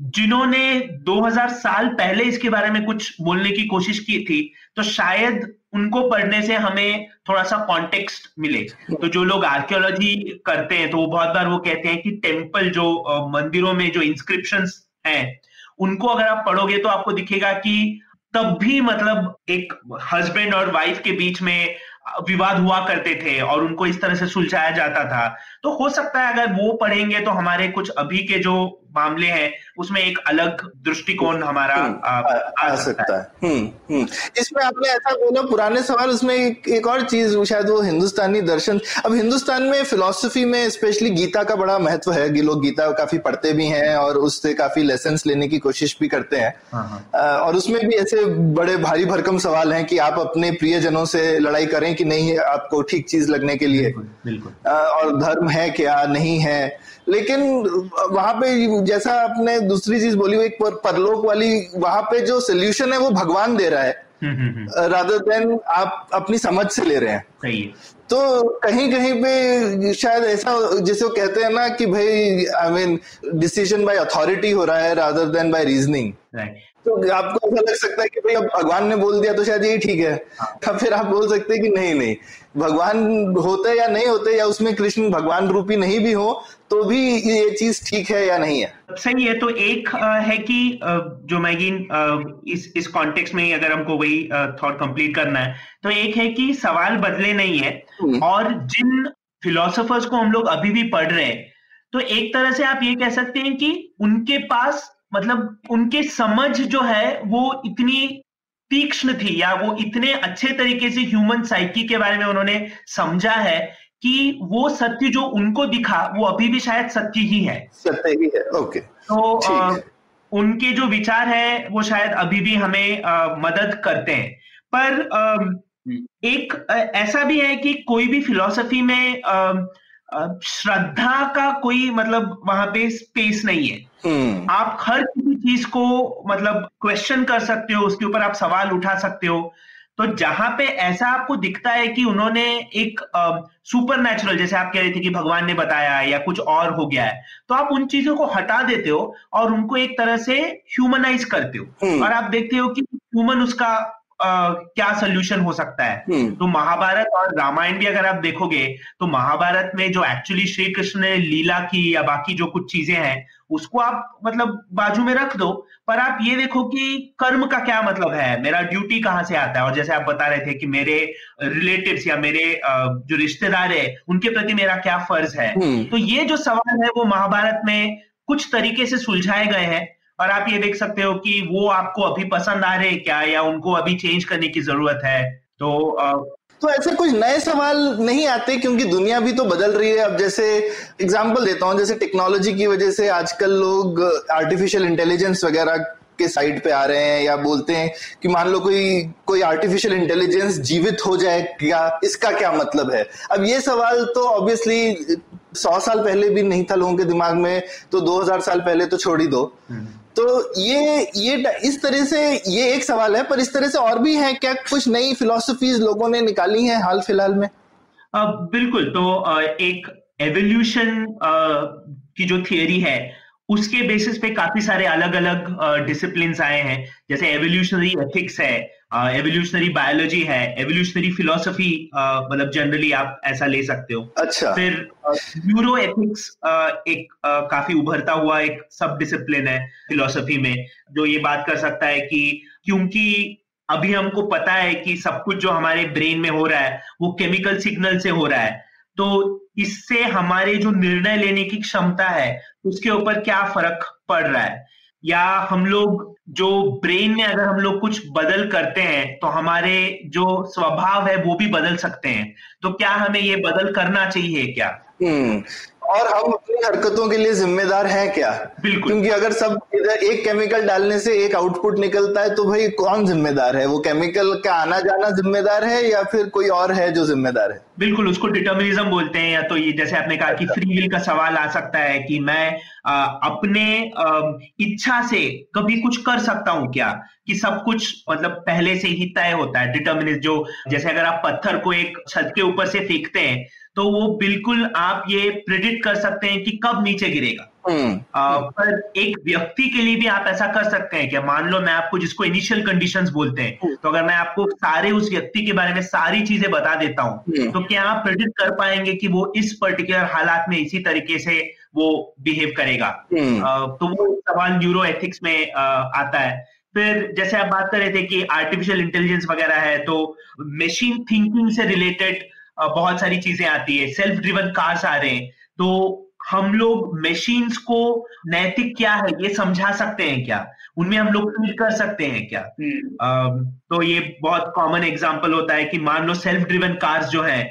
जिन्होंने 2000 साल पहले इसके बारे में कुछ बोलने की कोशिश की थी तो शायद उनको पढ़ने से हमें थोड़ा सा कॉन्टेक्स्ट मिले। तो जो लोग आर्कियोलॉजी करते हैं तो वो बहुत बार वो कहते हैं कि टेंपल जो मंदिरों में जो इंस्क्रिप्शन हैं, उनको अगर आप पढ़ोगे तो आपको दिखेगा कि तब भी मतलब एक हस्बैंड और वाइफ के बीच में विवाद हुआ करते थे और उनको इस तरह से सुलझाया जाता था। तो हो सकता है अगर वो पढ़ेंगे तो हमारे कुछ अभी के जो मामले हैं उसमें एक अलग दृष्टिकोण हमारा हम्म, आ, आ, आ सकता है। हम्म, हम्म। इसमें आपने ऐसा बोला पुराने सवाल उसमें एक, एक और चीज़ शायद वो हिंदुस्तानी दर्शन। अब हिंदुस्तान में फिलोसफी में स्पेशली गीता का बड़ा महत्व है कि लोग गीता काफ़ी पढ़ते भी हैं और उससे काफ़ी लेसन लेने की कोशिश भी करते हैं। हाँ, हाँ। और उसमें भी ऐसे बड़े भारी भरकम सवाल हैं कि आप अपने प्रियजनों से लड़ाई करें कि नहीं आपको ठीक चीज़ लगने के लिए। बिल्कुल और धर्म है क्या नहीं है? लेकिन वहाँ पे जैसा आपने दूसरी चीज़ बोली वो एक परलोक वाली वहाँ पे जो सोल्यूशन है वो भगवान दे रहा है। रादर हम्म, देन हम्म, हम्म। आप अपनी समझ से ले रहे हैं। सही है। तो कहीं कहीं पे शायद ऐसा जैसे वो कहते हैं ना कि भाई I mean decision by authority हो रहा है रादर देन बाय रीजनिंग तो आपको ऐसा लग सकता है कि भाई अब भगवान ने बोल दिया तो शायद यही ठीक है हाँ। तब फिर आप बोल सकते हैं कि नहीं नहीं भगवान होते या नहीं होते या उसमें कृष्ण भगवान रूपी नहीं भी हो तो भी ये चीज़ ठीक है या नहीं है सही है तो एक है कि जो मैगिन इस इस कॉन्टेक्स्ट में अगर हमको वही थॉट कंप्लीट करना है तो एक है कि सवाल बदले नहीं है हम्म। और जिन फिलोसोफर्स को हम लोग अभी भी पढ़ रहे हैं तो एक तरह से आप ये कह सकते हैं कि उनके पास मतलब उनके समझ जो है वो इतनी तीक्ष्ण थी या वो इतने अच्छे तरीके से ह्यूमन साइकी के बारे में उन्होंने समझा है कि वो सत्य जो उनको दिखा वो अभी भी शायद सत्य ही है। सत्य ही है ओके तो आ, उनके जो विचार है वो शायद अभी भी हमें आ, मदद करते हैं। पर आ, हम्म। एक ऐसा भी है कि कोई भी फिलॉसफी में श्रद्धा का कोई मतलब वहाँ पे स्पेस नहीं है hmm. आप हर किसी चीज़ को मतलब क्वेश्चन कर सकते हो उसके ऊपर आप सवाल उठा सकते हो तो जहाँ पे ऐसा आपको दिखता है कि उन्होंने एक सुपर नेचुरल जैसे आप कह रहे थे कि भगवान ने बताया है या कुछ और हो गया है तो आप उन चीज़ों को हटा देते हो और उनको एक तरह से ह्यूमनाइज करते हो hmm. और आप देखते हो कि ह्यूमन उसका क्या सोल्यूशन हो सकता है? हम्म। तो महाभारत और रामायण भी अगर आप देखोगे तो महाभारत में जो एक्चुअली श्री कृष्ण ने लीला की या बाकी जो कुछ चीज़ें हैं उसको आप मतलब बाजू में रख दो। पर आप ये देखो कि कर्म का क्या मतलब है? मेरा ड्यूटी कहाँ से आता है? और जैसे आप बता रहे थे कि मेरे रिलेटिव्स या मेरे जो रिश्तेदार है उनके प्रति मेरा क्या फ़र्ज़ है? हम्म। तो ये जो सवाल है वो महाभारत में कुछ तरीके से सुलझाए गए हैं। और आप ये देख सकते हो कि वो आपको अभी पसंद आ रहे हैं क्या या उनको अभी चेंज करने की ज़रूरत है? तो आ, तो ऐसे कुछ नए सवाल नहीं आते क्योंकि दुनिया भी तो बदल रही है। अब जैसे एग्जांपल देता हूँ जैसे टेक्नोलॉजी की वजह से आजकल लोग आर्टिफिशियल इंटेलिजेंस वगैरह के साइड पे आ रहे हैं या बोलते हैं कि मान लो कोई कोई आर्टिफिशियल इंटेलिजेंस जीवित हो जाए क्या इसका क्या मतलब है? अब ये सवाल तो ऑब्वियसली सौ साल पहले भी नहीं था लोगों के दिमाग में तो दो हज़ार साल पहले तो छोड़ ही दो। हम्म। तो ये ये इस तरह से ये एक सवाल है पर इस तरह से और भी है क्या कुछ नई फिलोसफीज लोगों ने निकाली हैं हाल फ़िलहाल में? आ, बिल्कुल तो आ, एक एवोल्यूशन की जो थियोरी है उसके बेसिस पे काफ़ी सारे अलग अलग डिसिप्लिन आए हैं। जैसे एवोल्यूशनरी एथिक्स है एवोल्यूशनरी बायोलॉजी है एवोल्यूशनरी फिलोसफी मतलब जनरली आप ऐसा ले सकते हो। अच्छा। फिर न्यूरो एथिक्स एक काफ़ी उभरता हुआ एक सब डिसिप्लिन है फिलोसफी में जो ये बात कर सकता है कि क्योंकि अभी हमको पता है कि सब कुछ जो हमारे ब्रेन में हो रहा है वो केमिकल सिग्नल से हो रहा है। तो इससे हमारे जो निर्णय लेने की क्षमता है उसके ऊपर क्या फ़र्क पड़ रहा है? या हम लोग जो ब्रेन में अगर हम लोग कुछ बदल करते हैं तो हमारे जो स्वभाव है वो भी बदल सकते हैं। तो क्या हमें ये बदल करना चाहिए क्या? हम्म। और हम अपनी हरकतों के लिए जिम्मेदार हैं क्या? बिल्कुल। क्योंकि अगर सब इधर एक केमिकल डालने से एक आउटपुट निकलता है तो भाई कौन जिम्मेदार है? वो केमिकल का आना जाना जिम्मेदार है या फिर कोई और है जो जिम्मेदार है? बिल्कुल उसको डिटर्मिनिज्म बोलते हैं या तो ये जैसे आपने कहा कि फ्री विल का सवाल आ सकता है कि मैं आ, अपने आ, इच्छा से कभी कुछ कर सकता हूँ क्या? कि सब कुछ मतलब पहले से ही तय होता है डिटर्मिनिज जो जैसे अगर आप पत्थर को एक छत के ऊपर से फेंकते हैं तो वो बिल्कुल आप ये प्रिडिक्ट कर सकते हैं कि कब नीचे गिरेगा हम्म। पर एक व्यक्ति के लिए भी आप ऐसा कर सकते हैं क्या मान लो मैं आपको जिसको इनिशियल कंडीशंस बोलते हैं हम्म। तो अगर मैं आपको सारे उस व्यक्ति के बारे में सारी चीज़ें बता देता हूँ हम्म। तो क्या आप प्रिडिक्ट कर पाएँगे कि वो इस पर्टिकुलर हालात में इसी तरीके से वो बिहेव करेगा आ, तो वो सवाल न्यूरो एथिक्स में आ, आता है फिर जैसे आप बात कर रहे थे कि आर्टिफिशियल इंटेलिजेंस वगैरह है तो मशीन थिंकिंग से रिलेटेड बहुत सारी चीज़ें आती है। सेल्फ ड्रिवन कार्स आ रहे हैं। तो हम लोग मशीन्स को नैतिक क्या है ये समझा सकते हैं क्या? उनमें हम लोग फील कर सकते हैं क्या? हम्म। तो ये बहुत कॉमन एग्जांपल होता है कि मान लो सेल्फ ड्रिवन कार्स जो है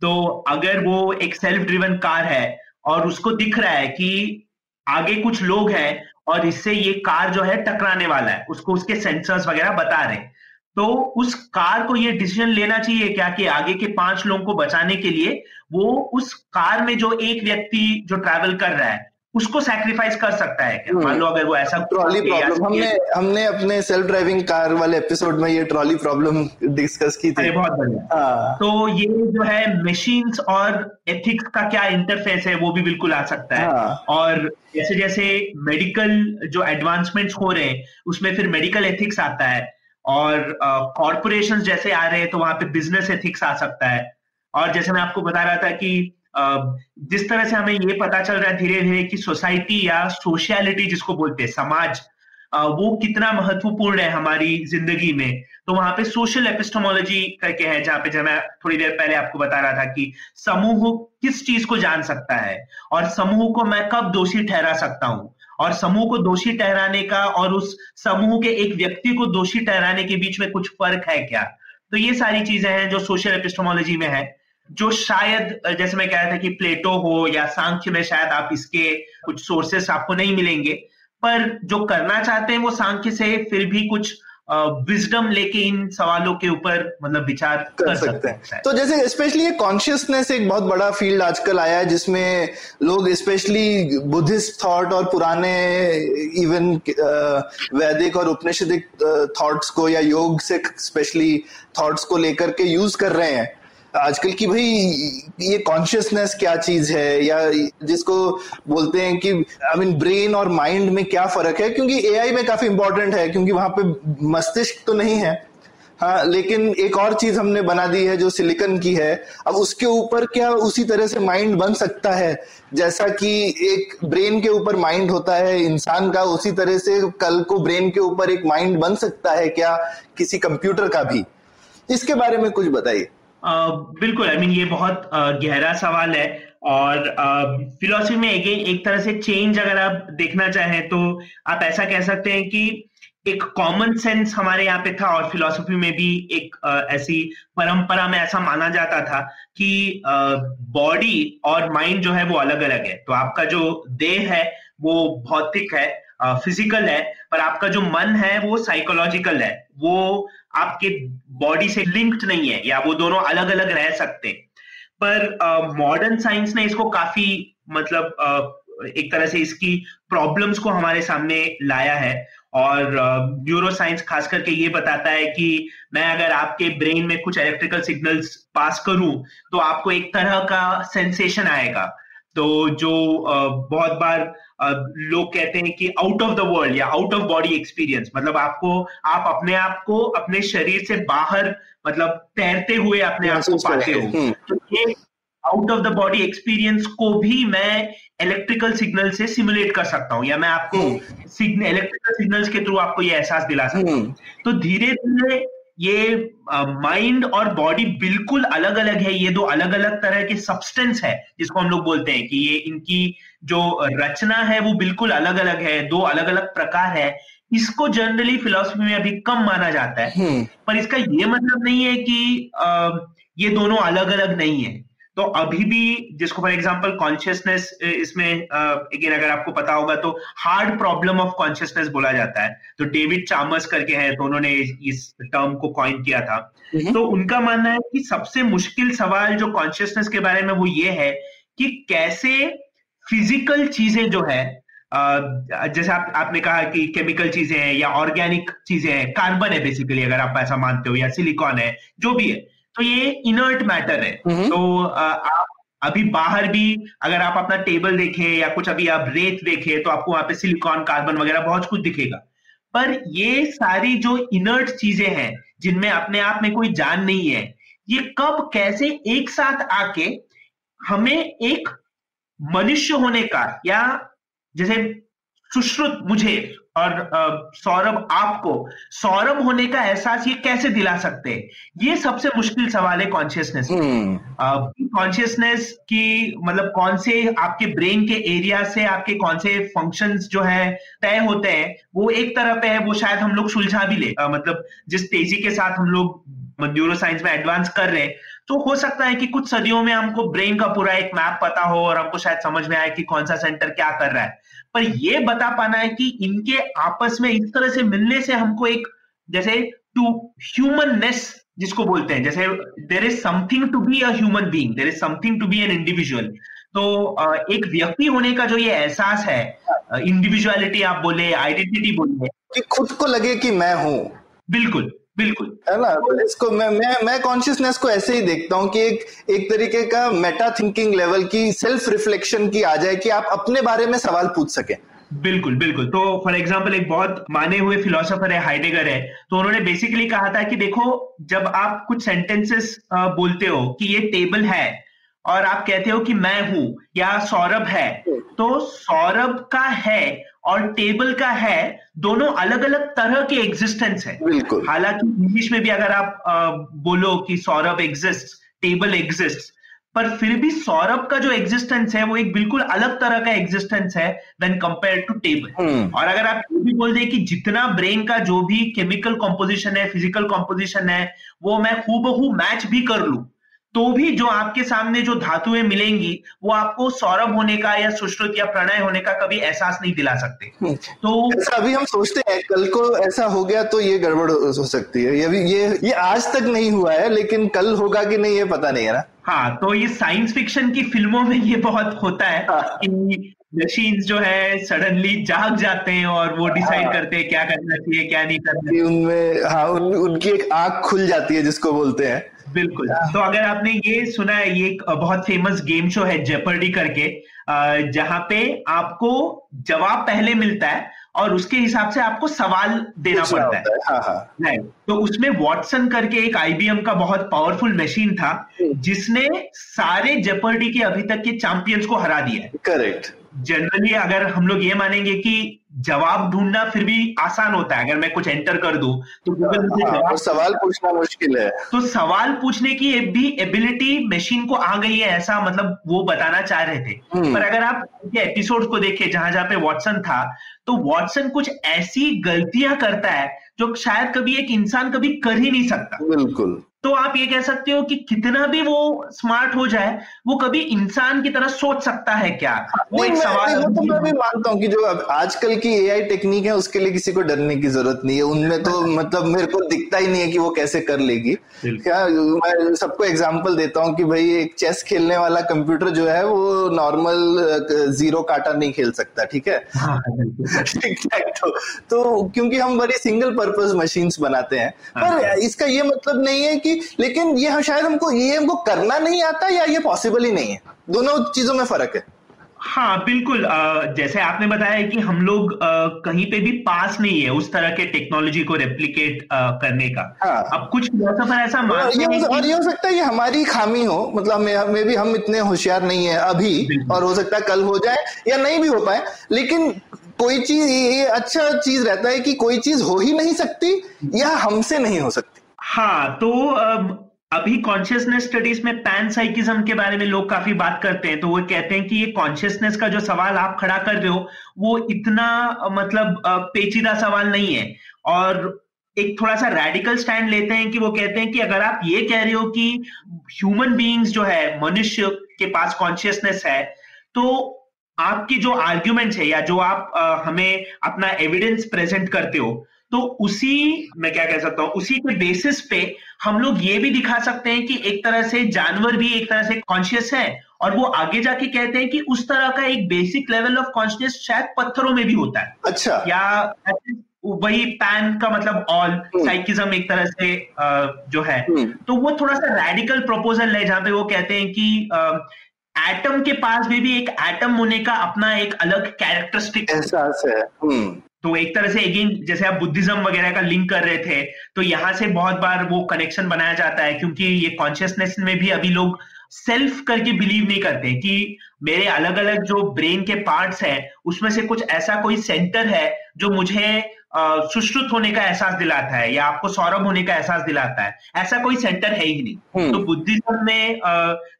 तो अगर वो एक सेल्फ ड्रिवन कार है और उसको दिख रहा है कि आगे कुछ लोग हैं और इससे ये कार जो है टकराने वाला है उसको उसके सेंसर्स वगैरह बता रहे हैं तो उस कार को ये डिसीज़न लेना चाहिए क्या कि आगे के पाँच लोगों को बचाने के लिए वो उस कार में जो एक व्यक्ति जो ट्रैवल कर रहा है उसको सैक्रिफाइस कर सकता है क्या? मान लो अगर वो ऐसा ट्रॉली प्रॉब्लम हमने हमने अपने सेल्फ ड्राइविंग कार वाले एपिसोड में ये ट्रॉली प्रॉब्लम डिस्कस की थी। बहुत बढ़िया। हाँ। तो ये जो है मशीन्स और एथिक्स का क्या इंटरफेस है वो भी बिल्कुल आ सकता है। हाँ. और जैसे जैसे मेडिकल जो एडवांसमेंट्स हो रहे हैं उसमें फिर मेडिकल एथिक्स आता है। और कॉरपोरेशन uh, जैसे आ रहे हैं तो वहाँ पे बिज़नेस एथिक्स आ सकता है। और जैसे मैं आपको बता रहा था कि uh, जिस तरह से हमें ये पता चल रहा है धीरे धीरे कि सोसाइटी या सोशियलिटी जिसको बोलते हैं समाज uh, वो कितना महत्वपूर्ण है हमारी ज़िंदगी में। तो वहाँ पे सोशल एपिस्टोमोलॉजी करके है जहाँ पे जब मैं थोड़ी देर पहले आपको बता रहा था कि समूह किस चीज़ को जान सकता है और समूह को मैं कब दोषी ठहरा सकता हूँ। और समूह को दोषी ठहराने का और उस समूह के एक व्यक्ति को दोषी ठहराने के बीच में कुछ फ़र्क है क्या? तो ये सारी चीज़ें हैं जो सोशल एपिस्टोमोलॉजी में है, जो शायद, जैसे मैं कह रहा था कि प्लेटो हो या सांख्य में शायद आप इसके कुछ सोर्सेस आपको नहीं मिलेंगे, पर जो करना चाहते हैं वो सांख्य से फिर भी कुछ विजडम लेके इन सवालों के ऊपर मतलब विचार कर, कर सकते हैं। तो जैसे स्पेशली ये कॉन्शियसनेस एक बहुत बड़ा फ़ील्ड आजकल आया है जिसमें लोग स्पेशली बुद्धिस्ट थॉट और पुराने इवन वैदिक और उपनिषदिक थॉट्स को या योग से स्पेशली थॉट्स को लेकर के यूज़ कर रहे हैं। आजकल की भाई, ये कॉन्शियसनेस क्या चीज़ है? या जिसको बोलते हैं कि आई मीन ब्रेन और माइंड में क्या फ़र्क है? क्योंकि एआई में काफ़ी इंपॉर्टेंट है, क्योंकि वहाँ पे मस्तिष्क तो नहीं है। हाँ लेकिन एक और चीज़ हमने बना दी है जो सिलिकन की है। अब उसके ऊपर क्या उसी तरह से माइंड बन सकता है? जैसा कि एक ब्रेन के ऊपर माइंड होता है, इंसान का उसी तरह से कल को ब्रेन के ऊपर एक माइंड बन सकता है क्या? किसी कंप्यूटर का भी। इसके बारे में कुछ बताइए। बिल्कुल आई मीन ये बहुत गहरा सवाल है और फिलोसफी में अगेन एक तरह से चेंज अगर आप देखना चाहें तो आप ऐसा कह सकते हैं कि एक कॉमन सेंस हमारे यहाँ पे था और फिलोसफी में भी एक ऐसी परंपरा में ऐसा माना जाता था कि बॉडी और माइंड जो है वो अलग अलग है। तो आपका जो देह है वो भौतिक है फ़िज़िकल है, पर आपका जो मन है वो साइकोलॉजिकल है। वो आपके बॉडी से लिंक्ड नहीं है या वो दोनों अलग अलग रह सकते पर मॉडर्न uh, साइंस ने इसको काफ़ी मतलब uh, एक तरह से इसकी प्रॉब्लम्स को हमारे सामने लाया है। और न्यूरो uh, साइंस खास करके ये बताता है कि मैं अगर आपके ब्रेन में कुछ इलेक्ट्रिकल सिग्नल्स पास करूँ तो आपको एक तरह का सेंसेशन आएगा। तो जो बहुत बार लोग कहते हैं कि आउट ऑफ़ द वर्ल्ड या आउट ऑफ़ बॉडी एक्सपीरियंस मतलब आपको आप अपने आप को अपने शरीर से बाहर मतलब तैरते हुए अपने आप को पाते हो हम्म। तो ये out of the body experience को भी मैं इलेक्ट्रिकल सिग्नल से सिमुलेट कर सकता हूँ या मैं आपको इलेक्ट्रिकल सिग्नल्स के थ्रू आपको ये एहसास दिला सकता हूँ हम्म। तो धीरे धीरे ये माइंड और बॉडी बिल्कुल अलग अलग है। ये दो अलग अलग तरह के सब्सटेंस है जिसको हम लोग बोलते हैं कि ये इनकी जो रचना है वो बिल्कुल अलग अलग है दो अलग अलग प्रकार है। इसको जनरली फिलोसफी में अभी कम माना जाता है। हम्म। पर इसका ये मतलब नहीं है कि आ, ये दोनों अलग अलग नहीं है। तो अभी भी जिसको फॉर एग्ज़ाम्पल कॉन्शियसनेस इसमें अगेन अगर आपको पता होगा तो हार्ड प्रॉब्लम ऑफ़ कॉन्शियसनेस बोला जाता है। तो डेविड चामस करके हैं तो उन्होंने इस टर्म को कॉइन किया था। हम्म। तो उनका मानना है कि सबसे मुश्किल सवाल जो कॉन्शियसनेस के बारे में वो ये है कि कैसे फ़िज़िकल चीज़ें जो है जैसे आप आपने कहा कि केमिकल चीज़ें हैं या ऑर्गेनिक चीज़ें हैं कार्बन है बेसिकली अगर आप ऐसा मानते हो या सिलिकॉन है जो भी है। तो ये इनर्ट मैटर है हम्म। तो आप अभी बाहर भी अगर आप अपना टेबल देखें या कुछ अभी आप रेत देखें तो आपको वहाँ पे सिलिकॉन कार्बन वगैरह बहुत कुछ दिखेगा पर ये सारी जो इनर्ट चीज़ें हैं जिनमें अपने आप में कोई जान नहीं है ये कब कैसे एक साथ आके हमें एक मनुष्य होने का या जैसे सुश्रुत मुझे और सौरभ आपको सौरभ होने का एहसास ये कैसे दिला सकते हैं? ये सबसे मुश्किल सवाल है कॉन्शियसनेस कॉन्शियसनेस की मतलब कौन से आपके ब्रेन के एरिया से आपके कौन से फ़ंक्शंस जो है तय होते हैं वो एक तरह पे है वो शायद हम लोग सुलझा भी ले। मतलब जिस तेज़ी के साथ हम लोग न्यूरो साइंस में एडवांस कर रहे हैं तो हो सकता है कि कुछ सदियों में हमको ब्रेन का पूरा एक मैप पता हो और हमको शायद समझ में आए कि कौन सा सेंटर क्या कर रहा है। पर यह बता पाना है कि इनके आपस में इस तरह से मिलने से हमको एक जैसे टू ह्यूमननेस जिसको बोलते हैं जैसे there is something to be a human being there is something to be an individual तो एक व्यक्ति होने का जो ये एहसास है इंडिविजुअलिटी आप बोले आइडेंटिटी बोले। कि खुद को लगे कि मैं हूँ। बिल्कुल। बिल्कुल। है ना? तो इसको मैं मैं मैं कॉन्शियसनेस को ऐसे ही देखता हूँ कि एक एक तरीके का मेटा थिंकिंग लेवल की सेल्फ रिफ्लेक्शन की आ जाए कि आप अपने बारे में सवाल पूछ सके। बिल्कुल बिल्कुल। तो फॉर एग्ज़ाम्पल एक बहुत माने हुए फिलोसोफर है हाइडेगर है। तो उन्होंने बेसिकली कहा था कि देखो जब आप कुछ सेंटेंसेस बोलते हो कि ये टेबल है और आप कहते हो कि मैं हूँ या सौरभ है। तो सौरभ का है और टेबल का है दोनों अलग अलग तरह के एग्जिस्टेंस है। हालाँकि इंग्लिश में भी अगर आप आ, बोलो कि सौरभ एग्जिस्ट टेबल एग्जिस्ट पर फिर भी सौरभ का जो एग्जिस्टेंस है वो एक बिल्कुल अलग तरह का एग्जिस्टेंस है वेन कंपेयर टू टेबल और अगर आप ये भी बोल दें कि जितना ब्रेन का जो भी केमिकल कॉम्पोजिशन है फ़िज़िकल कॉम्पोजिशन है वो मैं हूबहू मैच भी कर लू तो भी जो आपके सामने जो धातुएँ मिलेंगी वो आपको सौरभ होने का या सुश्रुत या प्रणय होने का कभी एहसास नहीं दिला सकते हम्म। तो अभी हम सोचते हैं कल को ऐसा हो गया तो ये गड़बड़ हो सकती है ये भी ये ये आज तक नहीं हुआ है लेकिन कल होगा कि नहीं ये पता नहीं है ना हाँ तो ये साइंस फिक्शन की फ़िल्मों में ये बहुत होता है हाँ। कि मशीन जो है सडनली जाग जाते हैं और वो डिसाइड हाँ। करते हैं क्या करना चाहिए क्या नहीं करना चाहिए उनमें हाँ उन, उनकी एक आँख खुल जाती है जिसको बोलते हैं बिल्कुल। तो अगर आपने ये सुना है ये एक बहुत फ़ेमस गेम शो है जेपर्डी करके जहाँ पे आपको जवाब पहले मिलता है और उसके हिसाब से आपको सवाल देना पड़ता है, हाँ हाँ. तो उसमें वॉटसन करके एक आईबीएम का बहुत पावरफुल मशीन था हम्म। जिसने सारे जेपर्डी के अभी तक के चैंपियंस को हरा दिया है। करेक्ट जनरली अगर हम लोग ये मानेंगे कि जवाब ढूंढना फिर भी आसान होता है अगर मैं कुछ एंटर कर दूँ तो गूगल मुझे हाँ, जवाब सवाल पूछना मुश्किल है। तो सवाल पूछने की भी एबिलिटी मशीन को आ गई है ऐसा मतलब वो बताना चाह रहे थे। हम्म। पर अगर आप एपिसोड को देखें जहाँ जहाँ पे वॉटसन था तो वॉटसन कुछ ऐसी गलतियाँ करता है जो शायद कभी एक इंसान कभी कर ही नहीं सकता। बिल्कुल। तो आप ये कह सकते हो कि कितना भी वो स्मार्ट हो जाए वो कभी इंसान की तरह सोच सकता है क्या? वो एक सवाल वो तो मैं भी मानता हूँ कि जो आजकल की एआई टेक्निक है उसके लिए किसी को डरने की ज़रूरत नहीं है। उनमें तो मतलब मेरे को दिखता ही नहीं है कि वो कैसे कर लेगी। क्या मैं सबको एग्ज़ाम्पल देता हूँ कि भाई एक चेस खेलने वाला कंप्यूटर जो है वो नॉर्मल ज़ीरो काटा नहीं खेल सकता ठीक है? हाँ, ठीक है। तो, तो क्योंकि हम बड़ी सिंगल पर्पज मशीन बनाते हैं। हाँ, पर इसका ये मतलब नहीं है कि कि लेकिन ये शायद हमको ये हमको करना नहीं आता या ये पॉसिबल ही नहीं है? दोनों चीज़ों में फ़र्क है। हाँ बिल्कुल जैसे आपने बताया कि हम लोग कहीं पे भी पास नहीं है उस तरह के टेक्नोलॉजी को रेप्लिकेट करने का। हाँ। अब कुछ फिलोसोफर ऐसा मानते हैं और ये हो सकता है ये हमारी खामी हो मतलब मे भी हम इतने होशियार नहीं है अभी और हो सकता है कल हो जाए या नहीं भी हो पाए लेकिन कोई चीज़ ये अच्छा चीज़ रहता है कि कोई चीज़ हो ही नहीं सकती या हमसे नहीं हो सकती। हाँ तो अभी कॉन्शियसनेस स्टडीज़ में पैन साइकिज्म के बारे में लोग काफ़ी बात करते हैं तो वो कहते हैं कि ये कॉन्शियसनेस का जो सवाल आप खड़ा कर रहे हो, वो इतना मतलब पेचीदा सवाल नहीं है। और एक थोड़ा सा रेडिकल स्टैंड लेते हैं कि वो कहते हैं कि अगर आप ये कह रहे हो कि ह्यूमन बीइंग्स जो है, मनुष्य के पास कॉन्शियसनेस है तो आपकी जो आर्ग्यूमेंट्स है या जो आप हमें अपना एविडेंस प्रेजेंट करते हो तो उसी मैं क्या कह सकता हूँ उसी के बेसिस पे हम लोग ये भी दिखा सकते हैं कि एक तरह से जानवर भी एक तरह से कॉन्शियस है और वो आगे जाके कहते हैं कि उस तरह का एक बेसिक लेवल ऑफ़ कॉन्शियस शायद पत्थरों में भी होता है अच्छा या वही पैन का मतलब ऑल साइकिज्म हम्म। एक तरह से जो है हम्म। तो वो थोड़ा सा रेडिकल प्रोपोजल है जहाँ पे वो कहते हैं कि एटम के पास भी, भी एक एटम होने का अपना एक अलग कैरेक्टरिस्टिक एहसास है हम्म। तो एक तरह से अगेन जैसे आप बुद्धिज्म वगैरह का लिंक कर रहे थे तो यहाँ से बहुत बार वो कनेक्शन बनाया जाता है, क्योंकि ये कॉन्शियसनेस में भी अभी लोग सेल्फ करके बिलीव नहीं करते कि मेरे अलग अलग जो ब्रेन के पार्ट्स हैं, उसमें से कुछ ऐसा कोई सेंटर है जो मुझे सुश्रुत होने का एहसास दिलाता है या आपको सौरभ होने का एहसास दिलाता है ऐसा कोई सेंटर है ही नहीं हम्म। तो बुद्धिज्म में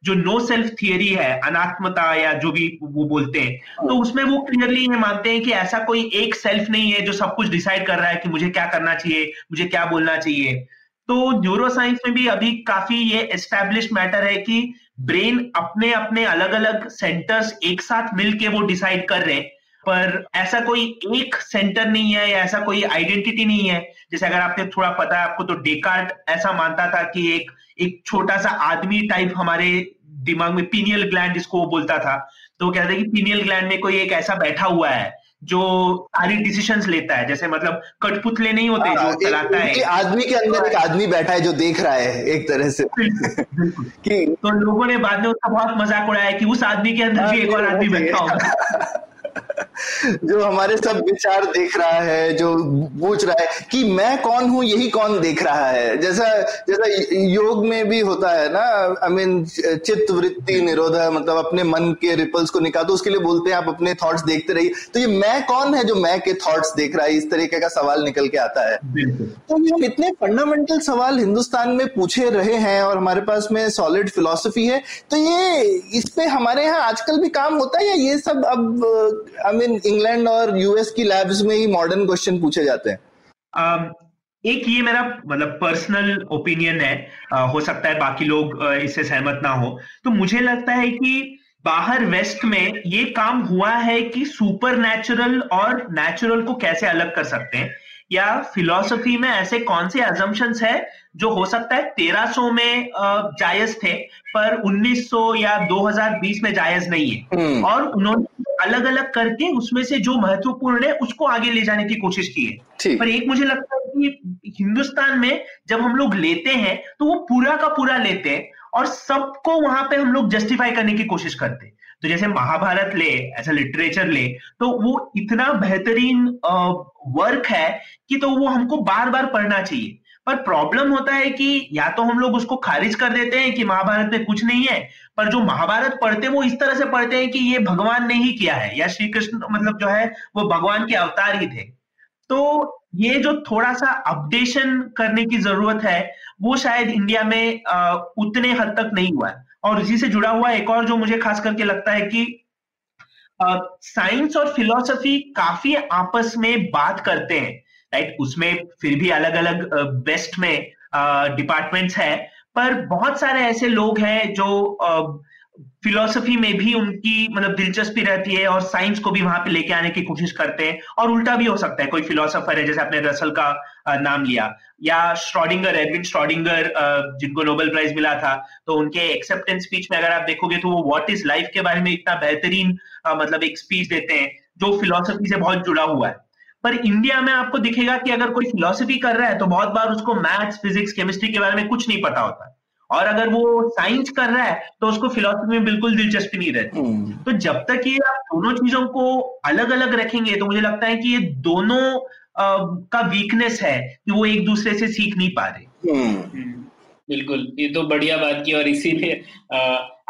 जो नो सेल्फ थियरी है अनात्मता या जो भी वो बोलते हैं हाँ। तो उसमें वो क्लियरली ये मानते हैं कि ऐसा कोई एक सेल्फ नहीं है जो सब कुछ डिसाइड कर रहा है कि मुझे क्या करना चाहिए मुझे क्या बोलना चाहिए तो न्यूरो साइंस में भी अभी काफ़ी ये एस्टेब्लिश मैटर है कि ब्रेन अपने अपने अलग अलग सेंटर्स एक साथ मिलके वो डिसाइड कर रहे हैं पर ऐसा कोई एक सेंटर नहीं है या ऐसा कोई आइडेंटिटी नहीं है? जैसे अगर आपने थोड़ा पता है आपको तो डेकार्ट ऐसा मानता था कि एक एक छोटा सा आदमी टाइप हमारे दिमाग में पीनियल ग्लैंड जिसको वो बोलता था। तो वो कहते हैं कि पीनियल ग्लैंड में कोई एक ऐसा बैठा हुआ है जो सारी डिसीजंस लेता है। जैसे मतलब कठपुतले नहीं होते जो हाँ, चलाता है। आदमी के अंदर एक आदमी बैठा है जो देख रहा है एक तरह से। कि तो लोगों ने बाद में उसका बहुत मज़ाक उड़ाया कि उस आदमी के अंदर भी एक और आदमी बैठा होगा। जो हमारे सब विचार देख रहा है जो पूछ रहा है कि मैं कौन हूँ यही कौन देख रहा है? जैसा जैसा योग में भी होता है ना आई मीन चित्त वृत्ति निरोध मतलब अपने मन के रिपल्स को निकाल तो उसके लिए बोलते हैं आप अपने थॉट्स देखते रहिए। तो ये मैं कौन है जो मैं के थॉट्स देख रहा है? इस तरीके का सवाल निकल के आता है। तो ये इतने फंडामेंटल सवाल हिंदुस्तान में पूछे रहे हैं और हमारे पास में सॉलिड फिलोसफी है। तो ये इस पे हमारे यहाँ आजकल भी काम होता है या ये सब अब आई मीन इंग्लैंड और यूएस की लैब्स में ही मॉडर्न क्वेश्चन पूछे जाते हैं। Um, एक ये मेरा मतलब पर्सनल ओपिनियन है। आ, हो सकता है बाकी लोग इससे सहमत ना हो। तो मुझे लगता है कि बाहर वेस्ट में ये काम हुआ है कि सुपर नेचुरल और नेचुरल को कैसे अलग कर सकते हैं? या फिलॉसफी में ऐसे कौन से एजम्पन्स है जो हो सकता है 1300 में जायज़ थे पर 1900 या 2020 में जायज़ नहीं है? हम्म। और उन्होंने अलग अलग करके उसमें से जो महत्वपूर्ण है उसको आगे ले जाने की कोशिश की है। पर एक मुझे लगता है कि हिंदुस्तान में जब हम लोग लेते हैं तो वो पूरा का पूरा लेते हैं और सबको वहाँ पे हम लोग जस्टिफाई करने की कोशिश करते हैं। तो जैसे महाभारत ले ऐसा लिटरेचर ले तो वो इतना बेहतरीन वर्क है कि तो वो हमको बार बार पढ़ना चाहिए। पर प्रॉब्लम होता है कि या तो हम लोग उसको खारिज कर देते हैं कि महाभारत में कुछ नहीं है पर जो महाभारत पढ़ते हैं वो इस तरह से पढ़ते हैं कि ये भगवान ने ही किया है या श्री कृष्ण मतलब जो है वो भगवान के अवतार ही थे। तो ये जो थोड़ा सा अपडेशन करने की ज़रूरत है वो शायद इंडिया में आ, उतने हद तक नहीं हुआ और इसी से जुड़ा हुआ एक और जो मुझे खास करके लगता है कि साइंस और फिलोसफी काफ़ी आपस में बात करते हैं। राइट उसमें फिर भी अलग अलग बेस्ट में डिपार्टमेंट्स है। पर बहुत सारे ऐसे लोग हैं जो फिलोसफी में भी उनकी मतलब दिलचस्पी रहती है और साइंस को भी वहाँ पे लेके आने की कोशिश करते हैं। और उल्टा भी हो सकता है। कोई फिलोसोफर है, जैसे आपने रसल का नाम लिया। या स्ट्रॉडिंगर एडविन स्ट्रॉडिंगर जिनको नोबेल प्राइज मिला था। तो उनके एक्सेप्टेंस स्पीच में अगर आप देखोगे तो वो व्हाट इज़ लाइफ के बारे में इतना बेहतरीन मतलब एक स्पीच देते हैं, जो फिलोसफी से बहुत जुड़ा हुआ है। पर इंडिया में आपको दिखेगा कि अगर कोई फिलोसफी कर रहा है तो बहुत बार उसको मैथ्स फिजिक्स केमिस्ट्री के बारे में कुछ नहीं पता होता है और अगर वो साइंस कर रहा है तो उसको फिलोसफी में बिल्कुल दिलचस्पी नहीं रहती हम्म। तो जब तक ये आप दोनों चीज़ों को अलग अलग रखेंगे तो मुझे लगता है कि ये दोनों आ, का वीकनेस है कि वो एक दूसरे से सीख नहीं पा रहे हम्म। हम्म। बिल्कुल ये तो बढ़िया बात की और इसीलिए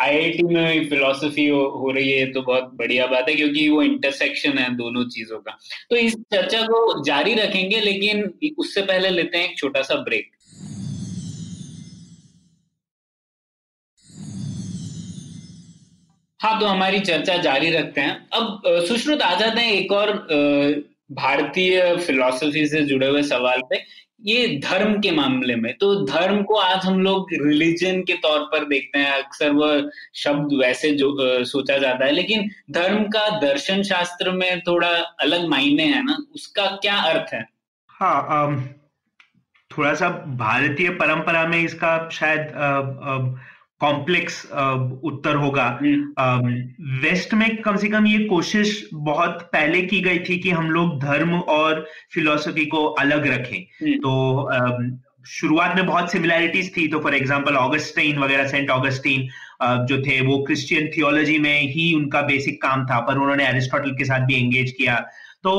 आईआईटी में फिलोसफी हो, हो रही है तो बहुत बढ़िया बात है क्योंकि वो इंटरसेक्शन है दोनों चीज़ों का। तो इस चर्चा को जारी रखेंगे लेकिन उससे पहले लेते हैं एक छोटा सा ब्रेक हाँ तो हमारी चर्चा जारी रखते हैं। अब सुश्रुत आ जाते हैं एक और भारतीय फिलोसफी से जुड़े हुए सवाल पे ये धर्म के मामले में तो धर्म को आज हम लोग रिलीजन के तौर पर देखते हैं अक्सर वह शब्द वैसे जो आ, सोचा जाता है लेकिन धर्म का दर्शन शास्त्र में थोड़ा अलग मायने है ना उसका क्या अर्थ है? हाँ आम, थोड़ा सा भारतीय परंपरा में इसका शायद आ, आ, कॉम्प्लेक्स उत्तर होगा वेस्ट हम्म। में कम से कम ये कोशिश बहुत पहले की गई थी कि हम लोग धर्म और फिलोसफी को अलग रखें। तो शुरुआत में बहुत सिमिलैरिटीज थी तो फॉर एग्जांपल ऑगस्टीन वगैरह सेंट ऑगस्टीन जो थे वो क्रिश्चियन थियोलॉजी में ही उनका बेसिक काम था पर उन्होंने एरिस्टोटल के साथ भी एंगेज किया तो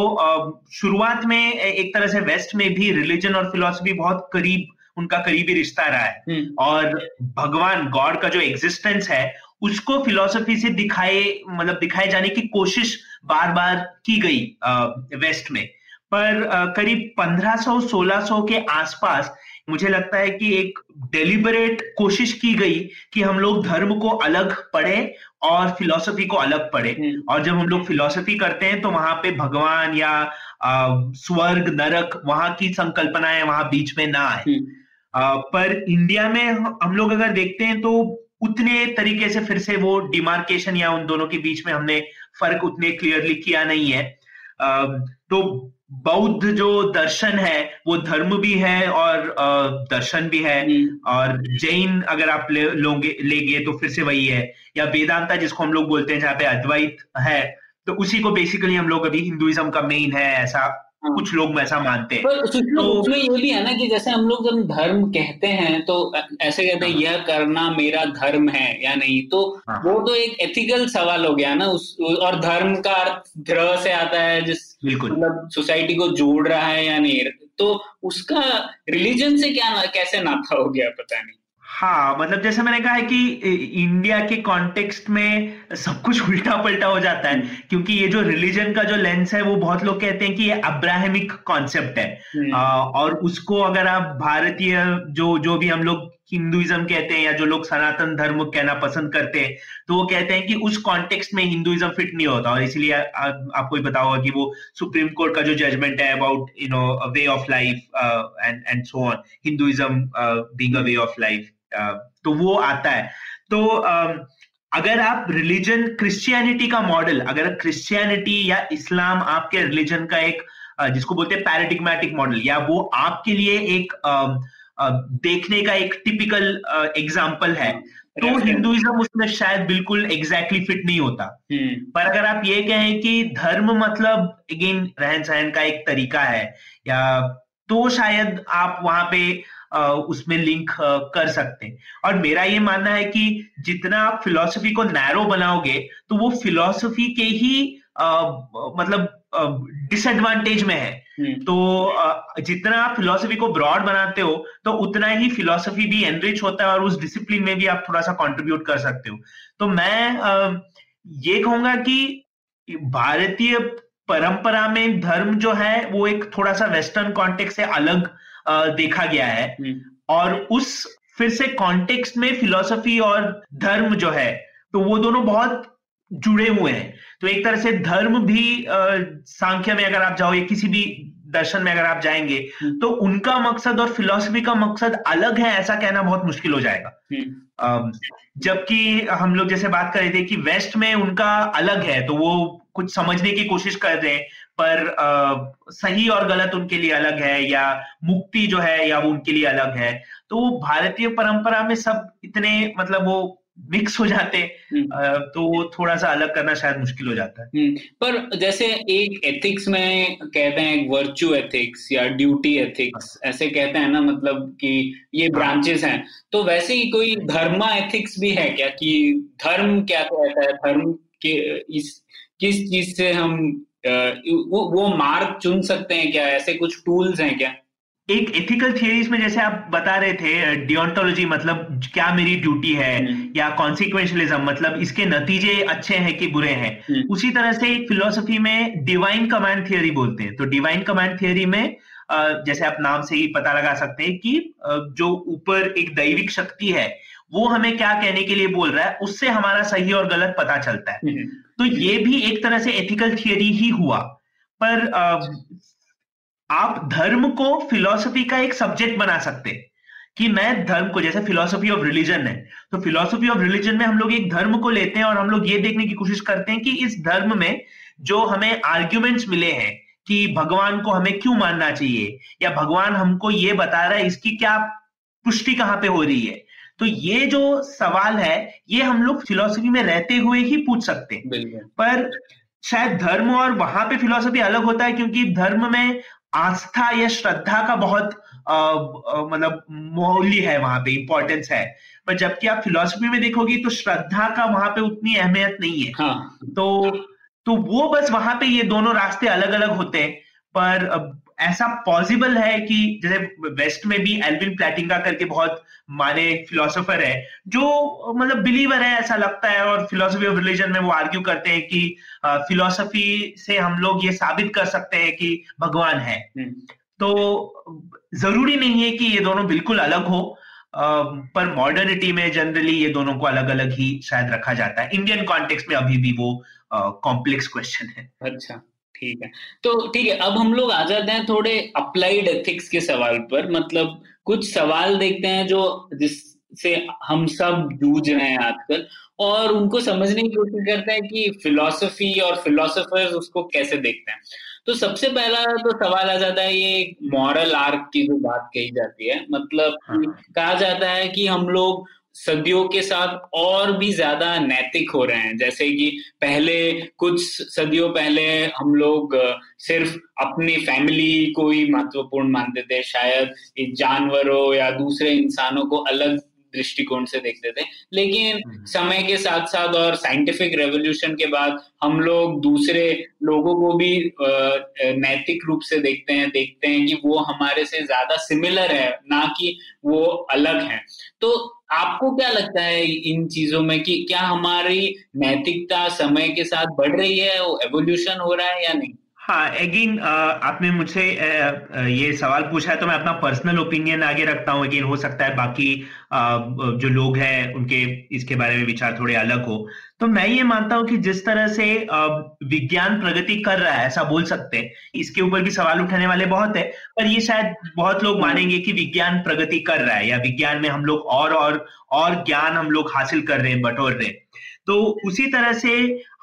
शुरुआत में एक तरह से वेस्ट में भी रिलीजन और फिलोसफी बहुत करीब उनका करीबी रिश्ता रहा है हम्म। और भगवान गॉड का जो एग्जिस्टेंस है उसको फिलोसफी से दिखाए मतलब दिखाए जाने की कोशिश बार बार की गई वेस्ट में पर करीब 1500-1600 के आसपास मुझे लगता है कि एक डेलिबरेट कोशिश की गई कि हम लोग धर्म को अलग पढ़े और फिलोसफी को अलग पढ़े हम्म। और जब हम लोग फिलोसफी करते हैं तो वहाँ पे भगवान या स्वर्ग नरक वहाँ की संकल्पनाएँ वहाँ बीच में ना आए हम्म। पर इंडिया में हम लोग अगर देखते हैं तो उतने तरीके से फिर से वो डिमार्केशन या उन दोनों के बीच में हमने फ़र्क उतने क्लियरली किया नहीं है तो बौद्ध जो दर्शन है वो धर्म भी है और दर्शन भी है। और जैन अगर आप ले लोगे लेंगे तो फिर से वही है या वेदांता जिसको हम लोग बोलते हैं जहाँ पे अद्वैत है तो उसी को बेसिकली हम लोग अभी हिंदुइज्म का मेन है ऐसा। कुछ लोग ऐसा मानते हैं। पर तो उसमें ये भी है ना कि जैसे हम लोग जब धर्म कहते हैं तो ऐसे कहते हैं हाँ। यह करना मेरा धर्म है या नहीं तो हाँ। वो तो एक एथिकल सवाल हो गया ना उस और धर्म का अर्थ ग्रह से आता है जिस मतलब सोसाइटी को जोड़ रहा है या नहीं। तो उसका रिलीजन से क्या कैसे नाता हो गया पता नहीं। हाँ मतलब जैसे मैंने कहा है कि इंडिया के कॉन्टेक्स्ट में सब कुछ उल्टा पलटा हो जाता है हम्म। क्योंकि ये जो रिलीजन का जो लेंस है वो बहुत लोग कहते हैं कि ये अब्राहमिक कॉन्सेप्ट है हम्म। आ, और उसको अगर आप भारतीय जो जो भी हम लोग हिंदुइज्म कहते हैं या जो लोग सनातन धर्म कहना पसंद करते हैं तो वो कहते हैं कि उस कॉन्टेक्स्ट में हिंदुइज्म फिट नहीं होता। और इसलिए आपको ही होगा कि वो सुप्रीम कोर्ट का जो जजमेंट है about you know way of life and and so on Hinduism being a way of life तो वो आता है। तो uh, अगर आप रिलीजन क्रिश्चियनिटी का मॉडल अगर क्रिश्चियनिटी या इस्लाम आपके रिलीजन का एक जिसको बोलते हैं पैराडिग्मेटिक मॉडल या वो आपके लिए एक देखने का एक टिपिकल एग्ज़ाम्पल है तो हिंदुइज्म उसमें शायद बिल्कुल एग्जैक्टली exactly फिट नहीं होता हम्म। पर अगर आप ये कहें कि धर्म मतलब अगेन रहन सहन का एक तरीका है या तो शायद आप वहाँ पे उसमें लिंक कर सकते हैं और मेरा ये मानना है कि जितना आप फिलोसफी को नैरो बनाओगे तो वो फिलोसफी के ही मतलब डिसएडवांटेज में है। तो जितना आप फिलोसफी को ब्रॉड बनाते हो तो उतना ही फिलोसफी भी एनरिच होता है और उस डिसिप्लिन में भी आप थोड़ा सा कंट्रीब्यूट कर सकते हो। तो मैं ये कहूँगा कि भारतीय परंपरा में धर्म जो है वो एक थोड़ा सा वेस्टर्न कॉन्टेक्स्ट से अलग देखा गया है। हम्म। और उस फिर से कॉन्टेक्स्ट में फिलोसफी और धर्म जो है तो वो दोनों बहुत जुड़े हुए हैं। तो एक तरह से धर्म भी सांख्य में अगर आप जाओ या किसी भी दर्शन में अगर आप जाएँगे हम्म। तो उनका मकसद और फिलोसफी का मकसद अलग है ऐसा कहना बहुत मुश्किल हो जाएगा हम्म। जबकि हम लोग जैसे बात कर रहे थे कि वेस्ट में उनका अलग है तो वो कुछ समझने की कोशिश कर रहे हैं पर आ, सही और गलत उनके लिए अलग है या मुक्ति जो है या वो उनके लिए अलग है तो भारतीय परंपरा में सब इतने मतलब वो मिक्स हो जाते हम्म। तो थोड़ा सा अलग करना शायद मुश्किल हो जाता है हम्म। पर जैसे एक एथिक्स में कहते हैं वर्च्यू एथिक्स या ड्यूटी एथिक्स ऐसे कहते हैं ना मतलब कि ये ब्रांचेस हाँ। हैं तो वैसे ही कोई धर्मा एथिक्स भी है क्या कि धर्म क्या कहता है धर्म के इस किस चीज़ से हम वो वो मार्ग चुन सकते हैं क्या ऐसे कुछ टूल्स हैं क्या एक एथिकल थियरीज में जैसे आप बता रहे थे डिओन्टोलॉजी मतलब क्या मेरी ड्यूटी है हम्म। या कॉन्सिक्वेंशलिज्म मतलब इसके नतीजे अच्छे हैं कि बुरे हैं हम्म। उसी तरह से एक फिलोसफी में डिवाइन कमांड थियरी बोलते हैं तो डिवाइन कमांड थियरी में जैसे आप नाम से ही पता लगा सकते हैं कि जो ऊपर एक दैविक शक्ति है वो हमें क्या कहने के लिए बोल रहा है उससे हमारा सही और गलत पता चलता है हम्म। तो ये भी एक तरह से एथिकल थियरी ही हुआ पर आप धर्म को फिलोसफी का एक सब्जेक्ट बना सकते कि मैं धर्म को जैसे फिलोसफी ऑफ़ रिलीजन है तो फिलोसफी ऑफ़ रिलीजन में हम लोग एक धर्म को लेते हैं और हम लोग ये देखने की कोशिश करते हैं कि इस धर्म में जो हमें आर्ग्यूमेंट्स मिले हैं कि भगवान को हमें क्यों मानना चाहिए या भगवान हमको ये बता रहा है इसकी क्या पुष्टि कहाँ पे हो रही है? तो ये जो सवाल है ये हम लोग फिलोसफी में रहते हुए ही पूछ सकते हैं। पर शायद धर्म और वहाँ पे फिलोसफी अलग होता है क्योंकि धर्म में आस्था या श्रद्धा का बहुत मतलब मौल्य है वहाँ पे इंपॉर्टेंस है। पर जबकि आप फिलोसफी में देखोगे तो श्रद्धा का वहाँ पे उतनी अहमियत नहीं है। हाँ। तो तो वो बस वहाँ पे ये दोनों रास्ते अलग अलग होते हैं। पर ऐसा पॉसिबल है कि जैसे वेस्ट में भी एल्विन प्लेटिंगा करके बहुत माने फिलोसोफर है जो मतलब बिलीवर है ऐसा लगता है और फिलोसफी ऑफ़ रिलीजन में वो आर्ग्यू करते हैं कि फिलोसफी से हम लोग ये साबित कर सकते हैं कि भगवान है। हम्म। तो ज़रूरी नहीं है कि ये दोनों बिल्कुल अलग हो पर मॉडर्निटी में जनरली ये दोनों को अलग अलग ही शायद रखा जाता है। इंडियन कॉन्टेक्स्ट में अभी भी वो कॉम्प्लेक्स क्वेश्चन है। अच्छा। ठीक है तो ठीक है अब हम लोग आ जाते हैं थोड़े अप्लाइड एथिक्स के सवाल पर मतलब कुछ सवाल देखते हैं जो जिससे हम सब जूझ रहे हैं आजकल और उनको समझने की कोशिश करते हैं कि फिलोसफी और फिलोसफर्स उसको कैसे देखते हैं तो सबसे पहला तो सवाल आ जाता है ये मॉरल आर्क की जो बात कही जाती है मतलब हाँ। कहा जाता है कि हम लोग सदियों के साथ और भी ज़्यादा नैतिक हो रहे हैं। जैसे कि पहले कुछ सदियों पहले हम लोग सिर्फ़ अपनी फैमिली को ही महत्वपूर्ण मानते थे। शायद जानवरों या दूसरे इंसानों को अलग दृष्टिकोण से देखते थे। लेकिन हम्म। समय के साथ साथ और साइंटिफिक रेवोल्यूशन के बाद हम लोग दूसरे लोगों को भी नैतिक रूप से देखते हैं देखते हैं कि वो हमारे से ज़्यादा सिमिलर है ना कि वो अलग है। तो आपको क्या लगता है इन चीज़ों में कि क्या हमारी नैतिकता समय के साथ बढ़ रही है एवोल्यूशन हो रहा है या नहीं? हाँ अगेन आपने मुझसे ये सवाल पूछा है तो मैं अपना पर्सनल ओपिनियन आगे रखता हूँ। अगेन हो सकता है बाकी जो लोग हैं, उनके इसके बारे में विचार थोड़े अलग हो। तो मैं ये मानता हूँ कि जिस तरह से विज्ञान प्रगति कर रहा है, ऐसा बोल सकते हैं, इसके ऊपर भी सवाल उठाने वाले बहुत है, पर ये शायद बहुत लोग मानेंगे कि विज्ञान प्रगति कर रहा है, या विज्ञान में हम लोग और और और ज्ञान हम लोग हासिल कर रहे हैं, बटोर रहे हैं। तो उसी तरह से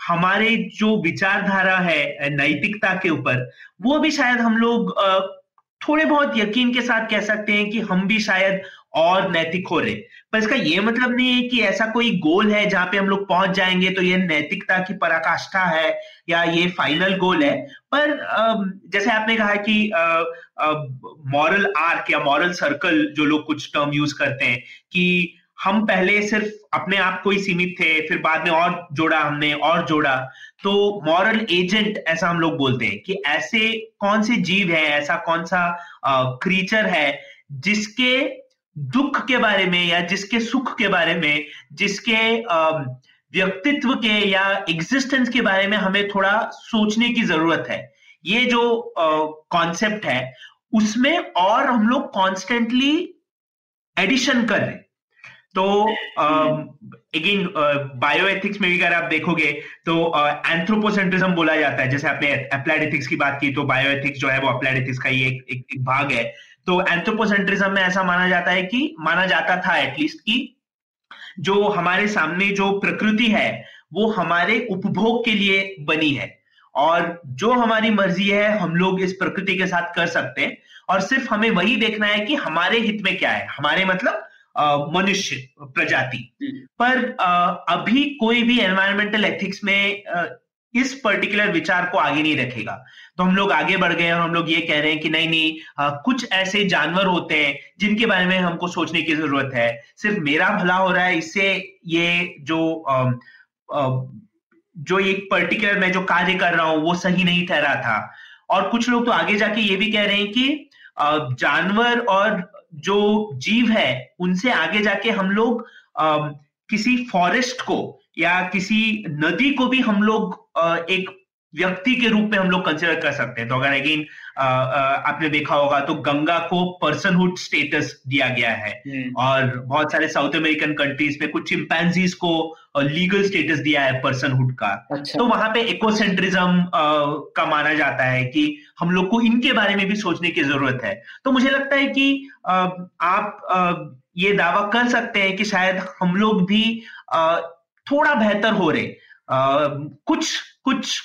हमारे जो विचारधारा है नैतिकता के ऊपर, वो भी शायद हम लोग थोड़े बहुत यकीन के साथ कह सकते हैं कि हम भी शायद और नैतिक हो रहे पर इसका ये मतलब नहीं है कि ऐसा कोई गोल है जहाँ पे हम लोग पहुँच जाएँगे तो ये नैतिकता की पराकाष्ठा है या ये फाइनल गोल है। पर जैसे आपने कहा कि मॉरल आर्क या मॉरल सर्कल जो लोग कुछ टर्म यूज़ करते हैं कि हम पहले सिर्फ़ अपने आप को ही सीमित थे, फिर बाद में और जोड़ा हमने, और जोड़ा। तो मॉरल एजेंट ऐसा हम लोग बोलते हैं कि ऐसे कौन से जीव है, ऐसा कौन सा क्रीचर है जिसके दुख के बारे में या जिसके सुख के बारे में, जिसके व्यक्तित्व के या एग्जिस्टेंस के बारे में हमें थोड़ा सोचने की ज़रूरत है। ये जो कॉन्सेप्ट है, उसमें और हम लोग कॉन्स्टेंटली एडिशन कर रहे तो अगेन बायो एथिक्स में भी अगर आप देखोगे तो एंथ्रोपोसेंट्रिज्म बोला जाता है। जैसे आपने अप्लाइड एथिक्स की बात की तो बायो एथिक्स जो है वो अप्लाइड एथिक्स का ही एक, एक, एक भाग है। तो एंथ्रोपोसेंट्रिज्म में ऐसा माना जाता है कि माना जाता था एटलीस्ट कि जो हमारे सामने जो प्रकृति है वो हमारे उपभोग के लिए बनी है। और जो हमारी मर्ज़ी है हम लोग इस प्रकृति के साथ कर सकते हैं। और सिर्फ़ हमें वही देखना है कि हमारे हित में क्या है। हमारे मतलब मनुष्य प्रजाति। पर अभी कोई भी एनवायरमेंटल एथिक्स में इस पर्टिकुलर विचार को आगे नहीं रखेगा। तो हम लोग आगे बढ़ गए और हम लोग ये कह रहे हैं कि नहीं नहीं आ, कुछ ऐसे जानवर होते हैं जिनके बारे में हमको सोचने की ज़रूरत है। सिर्फ़ मेरा भला हो रहा है इससे ये जो आ, आ, जो एक पर्टिकुलर मैं जो कार्य कर रहा हूँ वो सही नहीं ठहरा था। और कुछ लोग तो आगे जाके ये भी कह रहे हैं कि जानवर और जो जीव है, उनसे आगे जाके हम लोग किसी फॉरेस्ट को या किसी नदी को भी हम लोग एक व्यक्ति के रूप में हम लोग कंसिडर कर सकते हैं। तो अगर अगेन आपने देखा होगा तो गंगा को पर्सनहुड स्टेटस दिया गया है हम्म। और बहुत सारे साउथ अमेरिकन कंट्रीज़ में कुछ चिंपैंजीज को लीगल स्टेटस दिया है पर्सनहुड का अच्छा। तो वहाँ पे इकोसेंट्रिज्म का माना जाता है कि हम लोग को इनके बारे में भी सोचने की ज़रूरत है तो मुझे लगता है कि आप ये दावा कर सकते हैं कि शायद हम लोग भी थोड़ा बेहतर हो रहे कुछ कुछ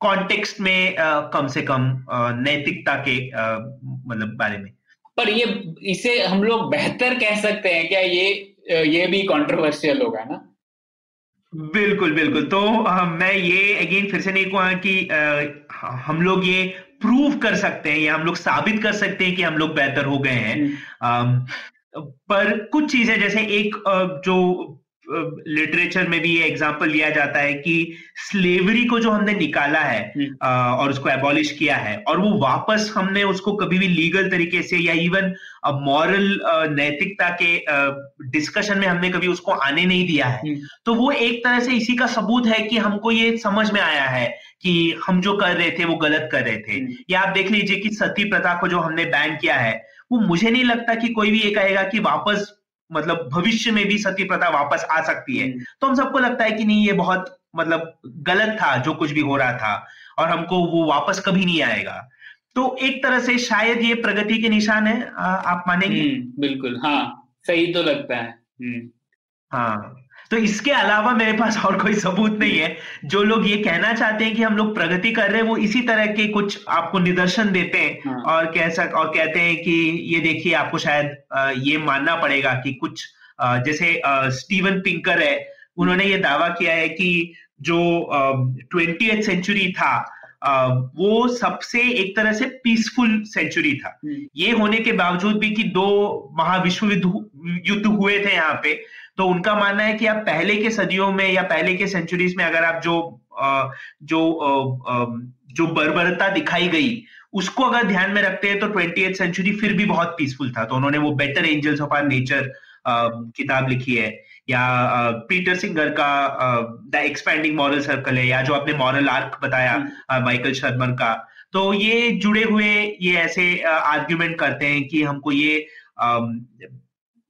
कॉन्टेक्स्ट में कम से कम नैतिकता के मतलब बारे में। पर ये इसे हम लोग बेहतर कह सकते हैं क्या ये ये भी कंट्रोवर्शियल होगा ना? बिल्कुल बिल्कुल। तो आ, मैं ये अगेन फिर से नहीं कहूँगा कि आ, हम लोग ये प्रूव कर सकते हैं या हम लोग साबित कर सकते हैं कि हम लोग बेहतर हो गए हैं। आ, हम्म। पर कुछ चीज़ें जैसे एक जो लिटरेचर में भी ये एग्ज़ाम्पल लिया जाता है कि स्लेवरी को जो हमने निकाला है। और उसको एबॉलिश किया है और वो वापस हमने उसको कभी भी लीगल तरीके से या इवन मॉरल नैतिकता के डिस्कशन में हमने कभी उसको आने नहीं दिया है। तो वो एक तरह से इसी का सबूत है कि हमको ये समझ में आया है कि हम जो कर रहे थे वो गलत कर रहे थे। या आप देख लीजिए कि सती प्रथा को जो हमने बैन किया है वो मुझे नहीं लगता कि कोई भी ये कहेगा कि वापस मतलब भविष्य में भी सती प्रथा वापस आ सकती है। हम्म। तो हम सबको लगता है कि नहीं ये बहुत मतलब गलत था जो कुछ भी हो रहा था और हमको वो वापस कभी नहीं आएगा। तो एक तरह से शायद ये प्रगति के निशान है आ, आप मानेंगे? हम्म, बिल्कुल हाँ सही तो लगता है। हम्म। हाँ। तो इसके अलावा मेरे पास और कोई सबूत नहीं है जो लोग ये कहना चाहते हैं कि हम लोग प्रगति कर रहे हैं वो इसी तरह के कुछ आपको निदर्शन देते हैं हाँ। और कह सक और कहते हैं कि ये देखिए आपको शायद ये मानना पड़ेगा कि कुछ जैसे स्टीवन पिंकर है उन्होंने ये दावा किया है कि जो ट्वेंटी सेंचुरी था वो सबसे एक तरह से पीसफुल सेंचुरी था हम्म। ये होने के बावजूद भी कि दो महाविश्व युद्ध हुए थे यहाँ पे तो उनका मानना है कि आप पहले के सदियों में या पहले के सेंचुरीज में अगर आप जो जो जो बर्बरता दिखाई गई उसको अगर ध्यान में रखते हैं तो ट्वेंटी सेंचुरी फिर भी बहुत पीसफुल था तो उन्होंने वो better angels of our nature किताब लिखी है या पीटर सिंगर का द एक्सपैंडिंग मॉरल सर्कल है या जो आपने मॉरल आर्क बताया माइकल। शर्मन का तो ये जुड़े हुए ये ऐसे आर्ग्यूमेंट करते हैं कि हमको ये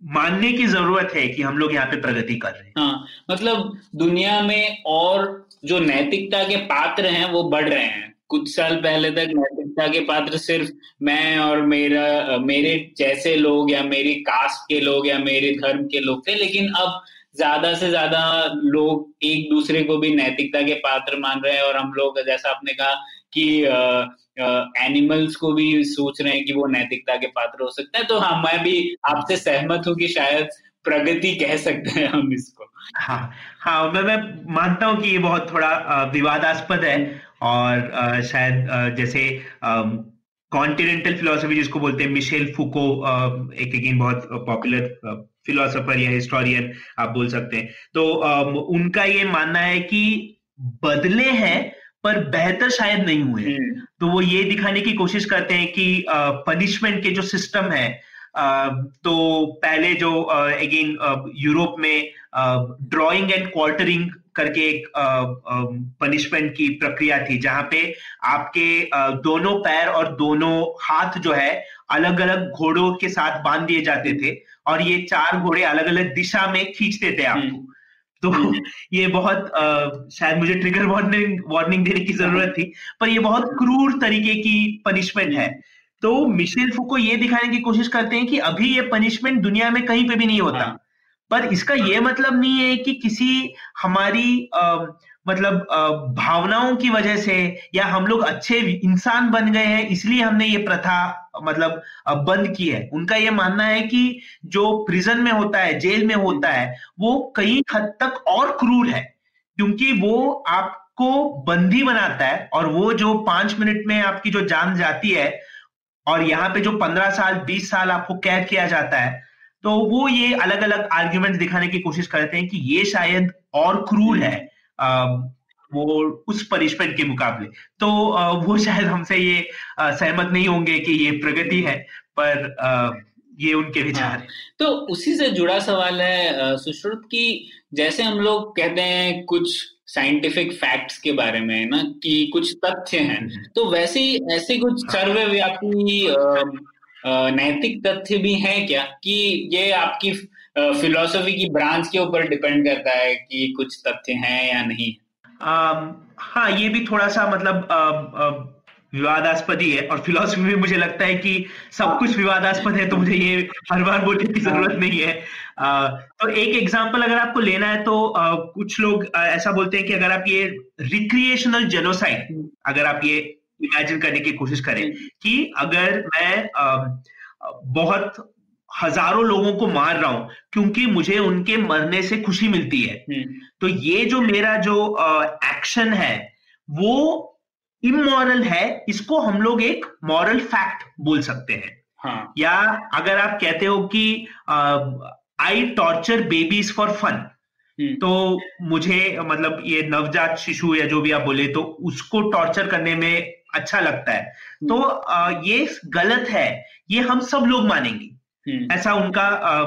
मानने की ज़रूरत है कि हम लोग यहाँ पे प्रगति कर रहे हैं। हाँ मतलब दुनिया में और जो नैतिकता के पात्र हैं, वो बढ़ रहे हैं। कुछ साल पहले तक नैतिकता के पात्र सिर्फ़ मैं और मेरा, मेरे जैसे लोग या मेरी कास्ट के लोग या मेरे धर्म के लोग थे, लेकिन अब ज़्यादा से ज़्यादा लोग एक दूसरे को भी नैतिकता के पात्र मान रहे हैं। और हम लोग, जैसा आपने कहा कि एनिमल्स को भी सोच रहे हैं कि वो नैतिकता के पात्र हो सकते हैं। तो हाँ मैं भी आपसे सहमत हूँ कि शायद प्रगति कह सकते हैं हम इसको। हाँ हाँ मैं मैं मानता हूँ कि ये बहुत थोड़ा विवादास्पद है और शायद जैसे कॉन्टिनेंटल फिलोसफी जिसको बोलते हैं मिशेल फुको एक अगेन बहुत पॉपुलर फिलोसफर या हिस्टोरियन आप बोल सकते हैं। तो उनका ये मानना है कि बदले हैं पर बेहतर शायद नहीं हुए। हम्म। तो वो ये दिखाने की कोशिश करते हैं कि पनिशमेंट के जो सिस्टम है तो पहले जो अगेन यूरोप में ड्राइंग एंड क्वार्टरिंग करके एक पनिशमेंट की प्रक्रिया थी, जहाँ पे आपके दोनों पैर और दोनों हाथ जो है अलग अलग घोड़ों के साथ बाँध दिए जाते थे और ये चार घोड़े अलग अलग दिशा में खींचते थे आपको हम्म। तो ये बहुत आ, शायद मुझे ट्रिगर वार्निंग वार्निंग देने की ज़रूरत थी पर ये बहुत क्रूर तरीके की पनिशमेंट है तो मिशेल फुको ये दिखाने की कोशिश करते हैं कि अभी ये पनिशमेंट दुनिया में कहीं पे भी नहीं होता हाँ। पर इसका ये मतलब नहीं है कि किसी हमारी आ, मतलब भावनाओं की वजह से या हम लोग अच्छे इंसान बन गए हैं, इसलिए हमने ये प्रथा मतलब बंद की है। उनका ये मानना है कि जो प्रिजन में होता है जेल में होता है, वो कई हद तक और क्रूर है। क्योंकि वो आपको बंदी बनाता है और वो जो पाँच मिनट में आपकी जो जान जाती है और यहाँ पे जो पंद्रह साल, बीस साल आपको कैद किया जाता है तो वो ये अलग अलग आर्ग्यूमेंट दिखाने की कोशिश करते हैं कि ये शायद और क्रूर है। वो उस पनिशमेंट के मुकाबले। तो वो शायद हमसे ये सहमत नहीं होंगे कि ये प्रगति है पर ये उनके विचार हाँ, तो उसी से जुड़ा सवाल है सुश्रुत की जैसे हम लोग कहते हैं कुछ साइंटिफिक फैक्ट्स के बारे में ना कि कुछ तथ्य हैं हम्म। तो वैसे ही ऐसे कुछ सर्वव्यापी नैतिक तथ्य भी हैं क्या? कि ये आपकी फिलोसफी की ब्रांच के ऊपर डिपेंड करता है कि कुछ तथ्य हैं या नहीं। हाँ ये भी थोड़ा सा मतलब विवादास्पद ही है और फिलोसफी में मुझे लगता है कि सब कुछ विवादास्पद है तो मुझे ये हर बार बोलने की ज़रूरत हाँ। नहीं है। आ, तो एक एग्जांपल अगर आपको लेना है तो आ, कुछ लोग आ, ऐसा बोलते हैं कि अगर आप ये रिक्रिएशनल जेनोसाइड अगर आप ये इमेजिन करने की कोशिश करें कि अगर मैं आ, बहुत हज़ारों लोगों को मार रहा हूँ क्योंकि मुझे उनके मरने से खुशी मिलती है हम्म। तो ये जो मेरा जो एक्शन है वो इमोरल है इसको हम लोग एक मॉरल फैक्ट बोल सकते हैं हाँ. या अगर आप कहते हो कि I torture babies for fun तो मुझे मतलब ये नवजात शिशु या जो भी आप बोले तो उसको टॉर्चर करने में अच्छा लगता है हम्म। तो आ, ये गलत है ये हम सब लोग मानेंगे। ऐसा उनका आ,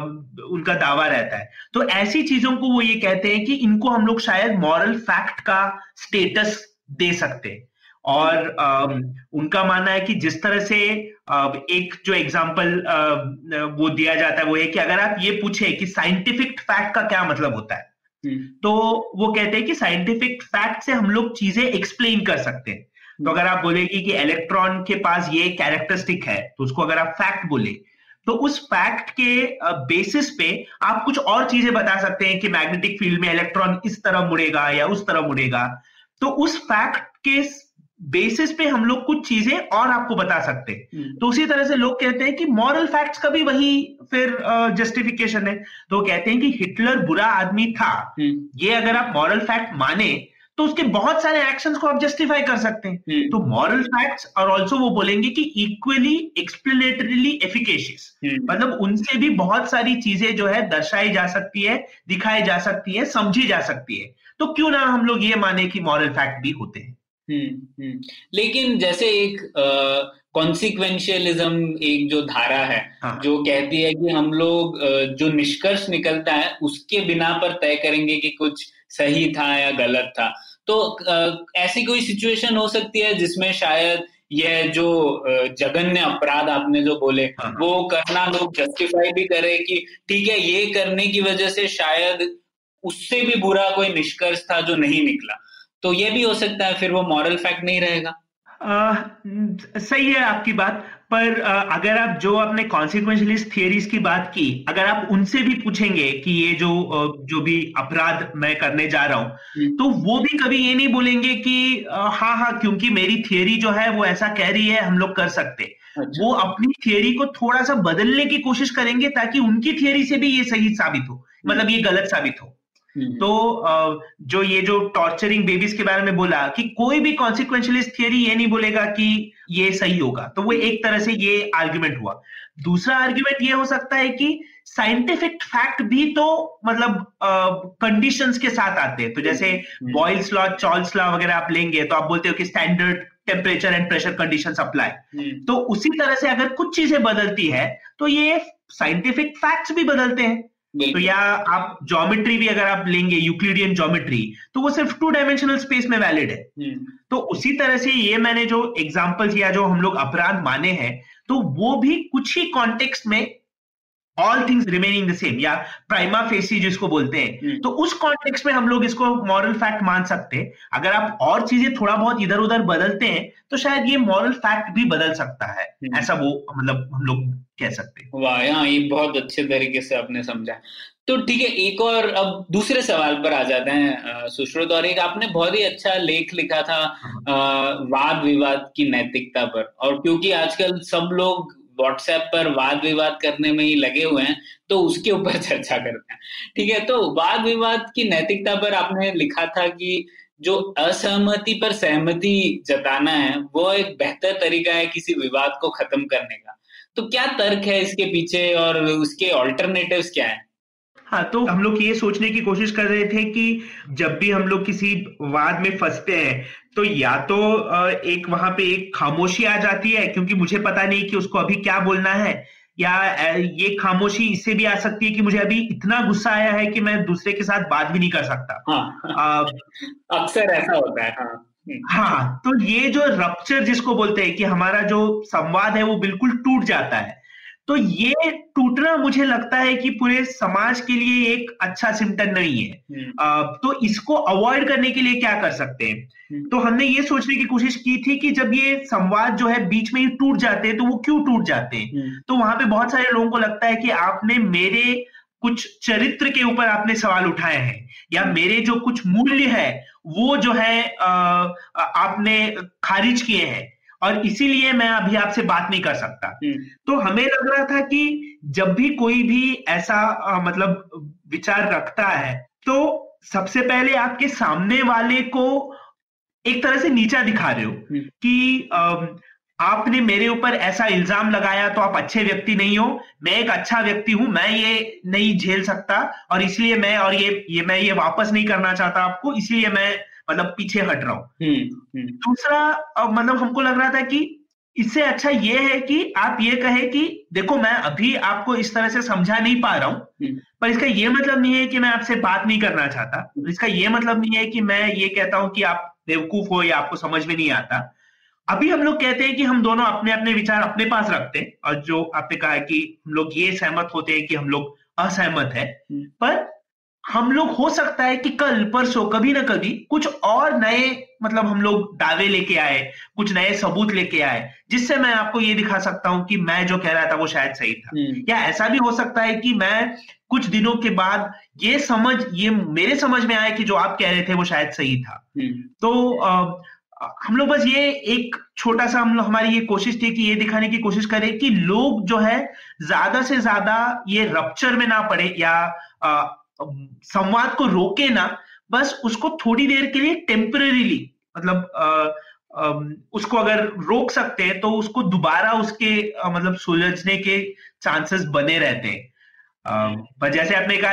उनका दावा रहता है। तो ऐसी चीज़ों को वो ये कहते हैं कि इनको हम लोग शायद मॉरल फैक्ट का स्टेटस दे सकते हैं। और आ, उनका मानना है कि जिस तरह से आ, एक जो एग्ज़ाम्पल वो दिया जाता है वो है कि अगर आप ये पूछे कि साइंटिफिक फैक्ट का क्या मतलब होता है हम्म। तो वो कहते हैं कि साइंटिफिक फैक्ट से हम लोग चीज़ें एक्सप्लेन कर सकते हैं। तो अगर आप बोलेगी कि इलेक्ट्रॉन के पास ये कैरेक्टरिस्टिक है तो उसको अगर आप फैक्ट बोले तो उस फैक्ट के बेसिस पे आप कुछ और चीज़ें बता सकते हैं कि मैग्नेटिक फ़ील्ड में इलेक्ट्रॉन इस तरह मुड़ेगा या उस तरह मुड़ेगा। तो उस फैक्ट के बेसिस पे हम लोग कुछ चीज़ें और आपको बता सकते हैं। हम्म। तो उसी तरह से लोग कहते हैं कि मॉरल फैक्ट्स का भी वही फिर जस्टिफिकेशन है। तो कहते हैं कि हिटलर बुरा आदमी था। हम्म, ये अगर आप मॉरल फैक्ट माने तो उसके बहुत सारे एक्शंस को आप जस्टिफाई कर सकते हैं। हम्म, तो मॉरल फैक्ट्स और ऑल्सो वो बोलेंगे कि इक्वली एक्सप्लेनेटरीली एफिकेशियस मतलब उनसे भी बहुत सारी चीज़ें जो है दर्शाई जा सकती है दिखाई जा सकती है समझी जा सकती है। तो क्यों ना हम लोग ये माने कि मॉरल फैक्ट भी होते हैं। हम्म, हम्म। लेकिन जैसे एक कॉन्सिक्वेंशियलिज्म एक जो धारा है हाँ। जो कहती है कि हम लोग जो निष्कर्ष निकलता है उसके बिना पर तय करेंगे कि कुछ सही था या गलत था। तो ऐसी कोई सिचुएशन हो सकती है जिसमें शायद यह जो जघन्य अपराध आपने जो बोले हाँ। वो करना लोग जस्टिफाई भी करे कि ठीक है ये करने की वजह से शायद उससे भी बुरा कोई निष्कर्ष था जो नहीं निकला। तो ये भी हो सकता है फिर वो मॉरल फैक्ट नहीं रहेगा। आ, सही है आपकी बात। पर अगर आप जो आपने कॉन्सिक्वेंशलिस्ट थियरीज की बात की अगर आप उनसे भी पूछेंगे कि ये जो जो भी अपराध मैं करने जा रहा हूँ हम्म। तो वो भी कभी ये नहीं बोलेंगे कि हाँ हाँ क्योंकि मेरी थियरी जो है वो ऐसा कह रही है हम लोग कर सकते अच्छा। वो अपनी थियरी को थोड़ा सा बदलने की कोशिश करेंगे ताकि उनकी थियरी से भी ये सही साबित हो मतलब ये गलत साबित हो हम्म, तो जो ये जो टॉर्चरिंग बेबीज के बारे में बोला कि कोई भी कॉन्सिक्वेंशलिस्ट थियरी ये नहीं बोलेगा कि ये सही होगा। तो वो एक तरह से ये आर्ग्यूमेंट हुआ। दूसरा आर्ग्यूमेंट ये हो सकता है कि साइंटिफिक फैक्ट भी तो मतलब कंडीशंस के साथ आते हैं। तो जैसे बॉयल्स लॉ चार्ल्स लॉ वगैरह आप लेंगे तो आप बोलते हो कि standard temperature and pressure conditions apply हम्म, तो उसी तरह से अगर कुछ चीज़ें बदलती है तो ये साइंटिफिक फैक्ट्स भी बदलते हैं। तो या आप ज्योमेट्री भी अगर आप लेंगे यूक्लिडियन ज्योमेट्री तो वो सिर्फ़ टू डायमेंशनल स्पेस में वैलिड है। हम्म, तो उसी तरह से ये मैंने जो एग्जाम्पल्स या जो हम लोग अपराध माने हैं तो वो भी कुछ ही कॉन्टेक्स्ट में all things remaining the same या प्राइमा फेसी जिसको बोलते हैं हम्म। तो उस कॉन्टेक्स्ट में हम लोग इसको मॉरल फैक्ट मान सकते हैं। अगर आप और चीज़ें थोड़ा बहुत इधर उधर बदलते हैं तो शायद ये मॉरल फैक्ट भी बदल सकता है। हम्म। ऐसा वो मतलब हम लोग कह सकते हैं। वाह हाँ ये बहुत अच्छे तरीके से आपने समझा। तो ठीक है एक और अब दूसरे सवाल पर आ जाते हैं सुश्रुत और एक आपने बहुत ही अच्छा लेख लिखा था अ, वाद विवाद की नैतिकता पर। और क्योंकि आजकल सब लोग व्हाट्सएप पर वाद विवाद करने में ही लगे हुए हैं तो उसके ऊपर चर्चा करते हैं। ठीक है तो वाद विवाद की नैतिकता पर आपने लिखा था कि जो असहमति पर सहमति जताना है, वो एक बेहतर तरीका है किसी विवाद को खत्म करने का। तो क्या तर्क है इसके पीछे और उसके ऑल्टरनेटिव्स क्या है? हाँ तो हम लोग ये सोचने की कोशिश कर रहे थे कि जब भी हम लोग किसी वाद में फंसते हैं तो या तो एक वहाँ पे एक खामोशी आ जाती है क्योंकि मुझे पता नहीं कि उसको अभी क्या बोलना है या ये खामोशी इससे भी आ सकती है कि मुझे अभी इतना गुस्सा आया है कि मैं दूसरे के साथ बात भी नहीं कर सकता। हाँ। अक्सर ऐसा होता है हाँ। हम्म, हाँ तो ये जो रप्चर जिसको बोलते हैं कि हमारा जो संवाद है वो बिल्कुल टूट जाता है। तो ये टूटना मुझे लगता है कि पूरे समाज के लिए एक अच्छा सिम्टम नहीं है। हम्म, तो इसको अवॉइड करने के लिए क्या कर सकते हैं? हम्म। तो हमने ये सोचने की कोशिश की थी कि जब ये संवाद जो है बीच में ही टूट जाते हैं तो वो क्यों टूट जाते हैं? हम्म, तो वहाँ पे बहुत सारे लोगों को लगता है कि आपने मेरे कुछ चरित्र के ऊपर आपने सवाल उठाए हैं या मेरे जो कुछ मूल्य है वो जो है अ, आपने खारिज किए हैं। और इसीलिए मैं अभी आपसे बात नहीं कर सकता हम्म, तो हमें लग रहा था कि जब भी कोई भी ऐसा अ, मतलब विचार रखता है तो सबसे पहले आपके सामने वाले को एक तरह से नीचा दिखा रहे हो हम्म। कि अम, आपने मेरे ऊपर ऐसा इल्ज़ाम लगाया तो आप अच्छे व्यक्ति नहीं हो मैं एक अच्छा व्यक्ति हूँ मैं ये नहीं झेल सकता और इसलिए मैं और ये ये मैं ये वापस नहीं करना चाहता आपको इसलिए मैं मतलब पीछे हट रहा हूँ। हम्म, हम्म, दूसरा मतलब हमको लग रहा था कि इससे अच्छा ये है कि आप ये कहे कि देखो मैं अभी आपको इस तरह से समझा नहीं पा रहा हूँ हम्म, पर इसका ये मतलब नहीं है कि मैं आपसे बात नहीं करना चाहता। इसका ये मतलब नहीं है कि मैं ये कहता हूँ कि आप बेवकूफ़ हो या आपको समझ में नहीं आता। अभी हम लोग कहते हैं कि हम दोनों अपने अपने विचार अपने पास रखते हैं और जो आपने कहा है कि हम लोग ये सहमत होते हैं कि हम लोग असहमत है। पर हम लोग हो सकता है कि कल परसों कभी ना कभी कुछ और नए मतलब हम लोग दावे लेके आए कुछ नए सबूत लेके आए जिससे मैं आपको ये दिखा सकता हूँ कि मैं जो कह रहा था वो शायद सही था हम्म। या ऐसा भी हो सकता है कि मैं कुछ दिनों के बाद ये समझ ये मेरे समझ में आया कि जो आप कह रहे थे वो शायद सही था हम्म। तो आ, हम लोग बस ये एक छोटा सा हम लोग हमारी ये कोशिश थी कि ये दिखाने की कोशिश करें कि लोग जो है ज़्यादा से ज़्यादा ये रप्चर में ना पड़े या संवाद को रोके ना बस उसको थोड़ी देर के लिए टेम्परेली मतलब आ, आ, उसको अगर रोक सकते हैं तो उसको दोबारा उसके आ, मतलब सुलझने के चांसेस बने रहते हैं। पर जैसे आपने कहा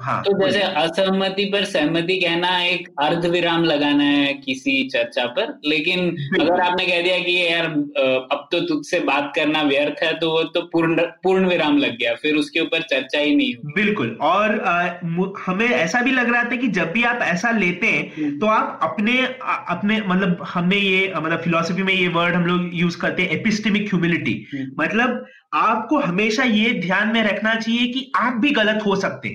हाँ तो जैसे असहमति पर सहमति कहना एक अर्ध विराम लगाना है किसी चर्चा पर लेकिन अगर आपने कह दिया कि यार अब तो तुझसे बात करना व्यर्थ है तो वो तो पूर्ण पूर्ण विराम लग गया फिर उसके ऊपर चर्चा ही नहीं हुई बिल्कुल और आ, हमें ऐसा भी लग रहा था कि जब भी आप ऐसा लेते हैं हम्म। तो आप अपने अपने मतलब हमें ये मतलब फिलोसफी में ये वर्ड हम लोग यूज़ करते हैं एपिस्टेमिक ह्यूमिलिटी। मतलब आपको हमेशा ये ध्यान में रखना चाहिए कि आप भी गलत हो सकते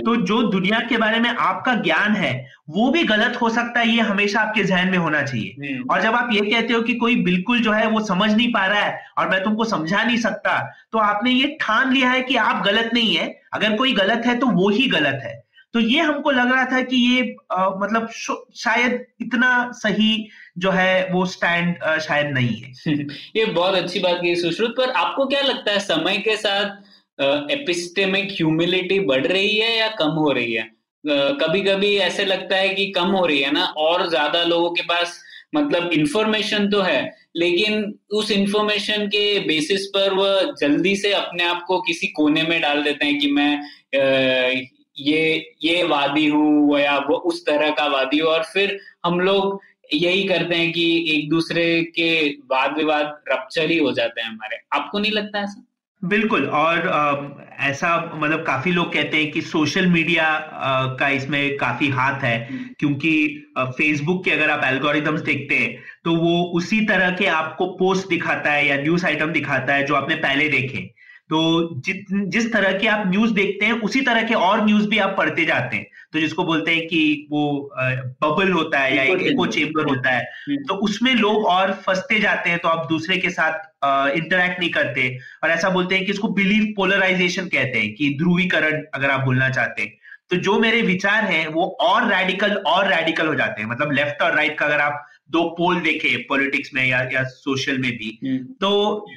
तो जो दुनिया के बारे में आपका ज्ञान है वो भी गलत हो सकता है ये हमेशा आपके जहन में होना चाहिए। हम्म। और जब आप ये कहते हो कि कोई बिल्कुल जो है वो समझ नहीं पा रहा है और मैं तुमको समझा नहीं सकता तो आपने ये ठान लिया है कि आप गलत नहीं है। अगर कोई गलत है तो वो ही गलत है। तो ये हमको लग रहा था कि ये आ, मतलब शायद इतना सही जो है वो स्टैंड शायद नहीं है। ये बहुत अच्छी बात की सुश्रुत पर आपको क्या लगता है समय के साथ एपिस्टेमिक ह्यूमिलिटी बढ़ रही है या कम हो रही है? कभी कभी ऐसे लगता है कि कम हो रही है ना और ज़्यादा लोगों के पास मतलब इंफॉर्मेशन तो है लेकिन उस इंफॉर्मेशन के बेसिस पर वह जल्दी से अपने आप को किसी कोने में डाल देते हैं कि मैं ये ये वादी हूँ या वो उस तरह का वादी हूँ। और फिर हम लोग यही करते हैं कि एक दूसरे के वाद विवाद रप्चर ही हो जाते हैं हमारे। आपको नहीं लगता ऐसा? बिल्कुल और आ, ऐसा मतलब काफ़ी लोग कहते हैं कि सोशल मीडिया आ, का इसमें काफ़ी हाथ है। हम्म। क्योंकि फेसबुक के अगर आप एल्गोरिदम्स देखते हैं तो वो उसी तरह के आपको पोस्ट दिखाता है या न्यूज़ आइटम दिखाता है जो आपने पहले देखे। तो जिस जिस तरह के आप न्यूज़ देखते हैं उसी तरह के और न्यूज़ भी आप पढ़ते जाते हैं। तो जिसको बोलते हैं कि वो बबल होता है या एक एको चेम्बर होता है। तो उसमें लोग और फंसते जाते हैं तो आप दूसरे के साथ इंटरेक्ट नहीं करते। और ऐसा बोलते हैं कि इसको बिलीव पोलराइजेशन कहते हैं कि ध्रुवीकरण अगर आप बोलना चाहते हैं। तो जो मेरे विचार हैं वो और रेडिकल और रेडिकल हो जाते हैं। मतलब लेफ़्ट और राइट का अगर आप दो पोल देखे पॉलिटिक्स में या या सोशल में भी हम्म। तो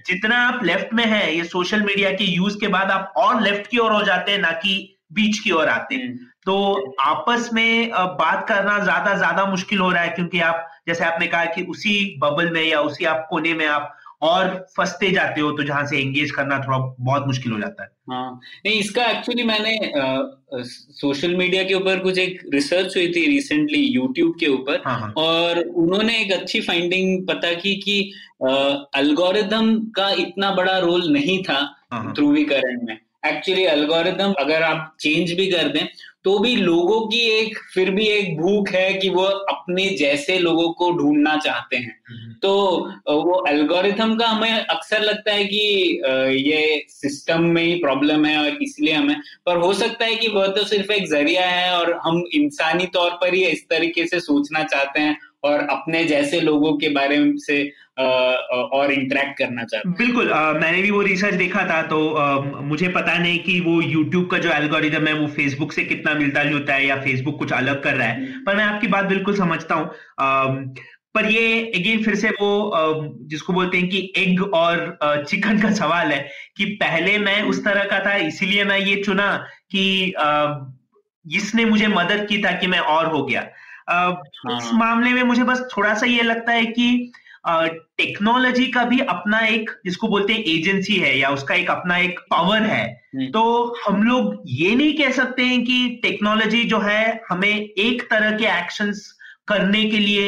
जितना आप लेफ़्ट में है ये सोशल मीडिया के यूज़ के बाद आप और लेफ़्ट की ओर हो जाते हैं ना कि बीच की ओर आते हैं हम्म। तो आपस में बात करना ज़्यादा ज़्यादा मुश्किल हो रहा है क्योंकि आप जैसे आपने कहा कि उसी बबल में या उसी आप कोने में आप और फंसते जाते हो तो जहाँ से एंगेज करना थोड़ा बहुत मुश्किल हो जाता है हाँ नहीं इसका एक्चुअली मैंने सोशल मीडिया के ऊपर कुछ एक रिसर्च हुई थी रिसेंटली यूट्यूब के ऊपर हाँ, हाँ. और उन्होंने एक अच्छी फाइंडिंग पता की कि अल्गोरिदम का इतना बड़ा रोल नहीं था हाँ, हाँ। ध्रुवीकरण में एक्चुअली अल्गोरिदम अगर आप चेंज भी कर दें तो भी लोगों की एक फिर भी एक भूख है कि वो अपने जैसे लोगों को ढूंढना चाहते हैं हम्म। तो वो एल्गोरिथम का हमें अक्सर लगता है कि ये सिस्टम में ही प्रॉब्लम है और इसलिए हमें पर हो सकता है कि वह तो सिर्फ़ एक ज़रिया है और हम इंसानी तौर पर ही इस तरीके से सोचना चाहते हैं और अपने जैसे लोगों के बारे से और इंटरेक्ट करना चाहते हैं बिल्कुल आ, मैंने भी वो रिसर्च देखा था तो आ, मुझे पता नहीं कि वो यूट्यूब का जो एल्गोरिदम है वो फेसबुक से कितना मिलता जुलता है या फेसबुक कुछ अलग कर रहा है हम्म। पर मैं आपकी बात बिल्कुल समझता हूँ पर ये अगेन फिर से वो जिसको बोलते हैं कि एग और चिकन का सवाल है कि पहले मैं उस तरह का था इसीलिए मैं ये चुना कि इसने मुझे मदद की था कि मैं और हो गया। इस मामले में मुझे बस थोड़ा सा ये लगता है कि टेक्नोलॉजी का भी अपना एक जिसको बोलते हैं एजेंसी है या उसका एक अपना एक पावर है हम्म। तो हम लोग ये नहीं कह सकते हैं कि टेक्नोलॉजी जो है हमें एक तरह के एक्शंस करने के लिए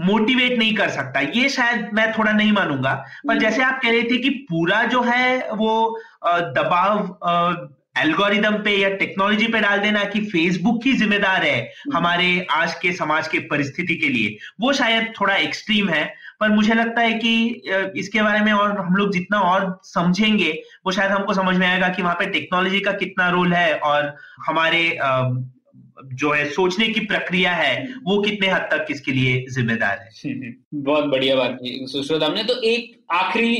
मोटिवेट नहीं कर सकता ये शायद मैं थोड़ा नहीं मानूँगा पर हम्म। जैसे आप कह रहे थे कि पूरा जो है वो दबाव एल्गोरिदम पे या टेक्नोलॉजी पे डाल देना कि फेसबुक ही जिम्मेदार है हम्म। हमारे आज के समाज के परिस्थिति के लिए। वो शायद थोड़ा एक्सट्रीम है पर मुझे लगता है कि इसके बारे में और हम लोग जितना और समझेंगे वो शायद हमको समझ में आएगा कि वहाँ पे टेक्नोलॉजी का कितना रोल है और हमारे जो है सोचने की प्रक्रिया है वो कितने हद तक इसके लिए जिम्मेदार है। बहुत बढ़िया बात की सुश्रोत आपने। तो एक आखिरी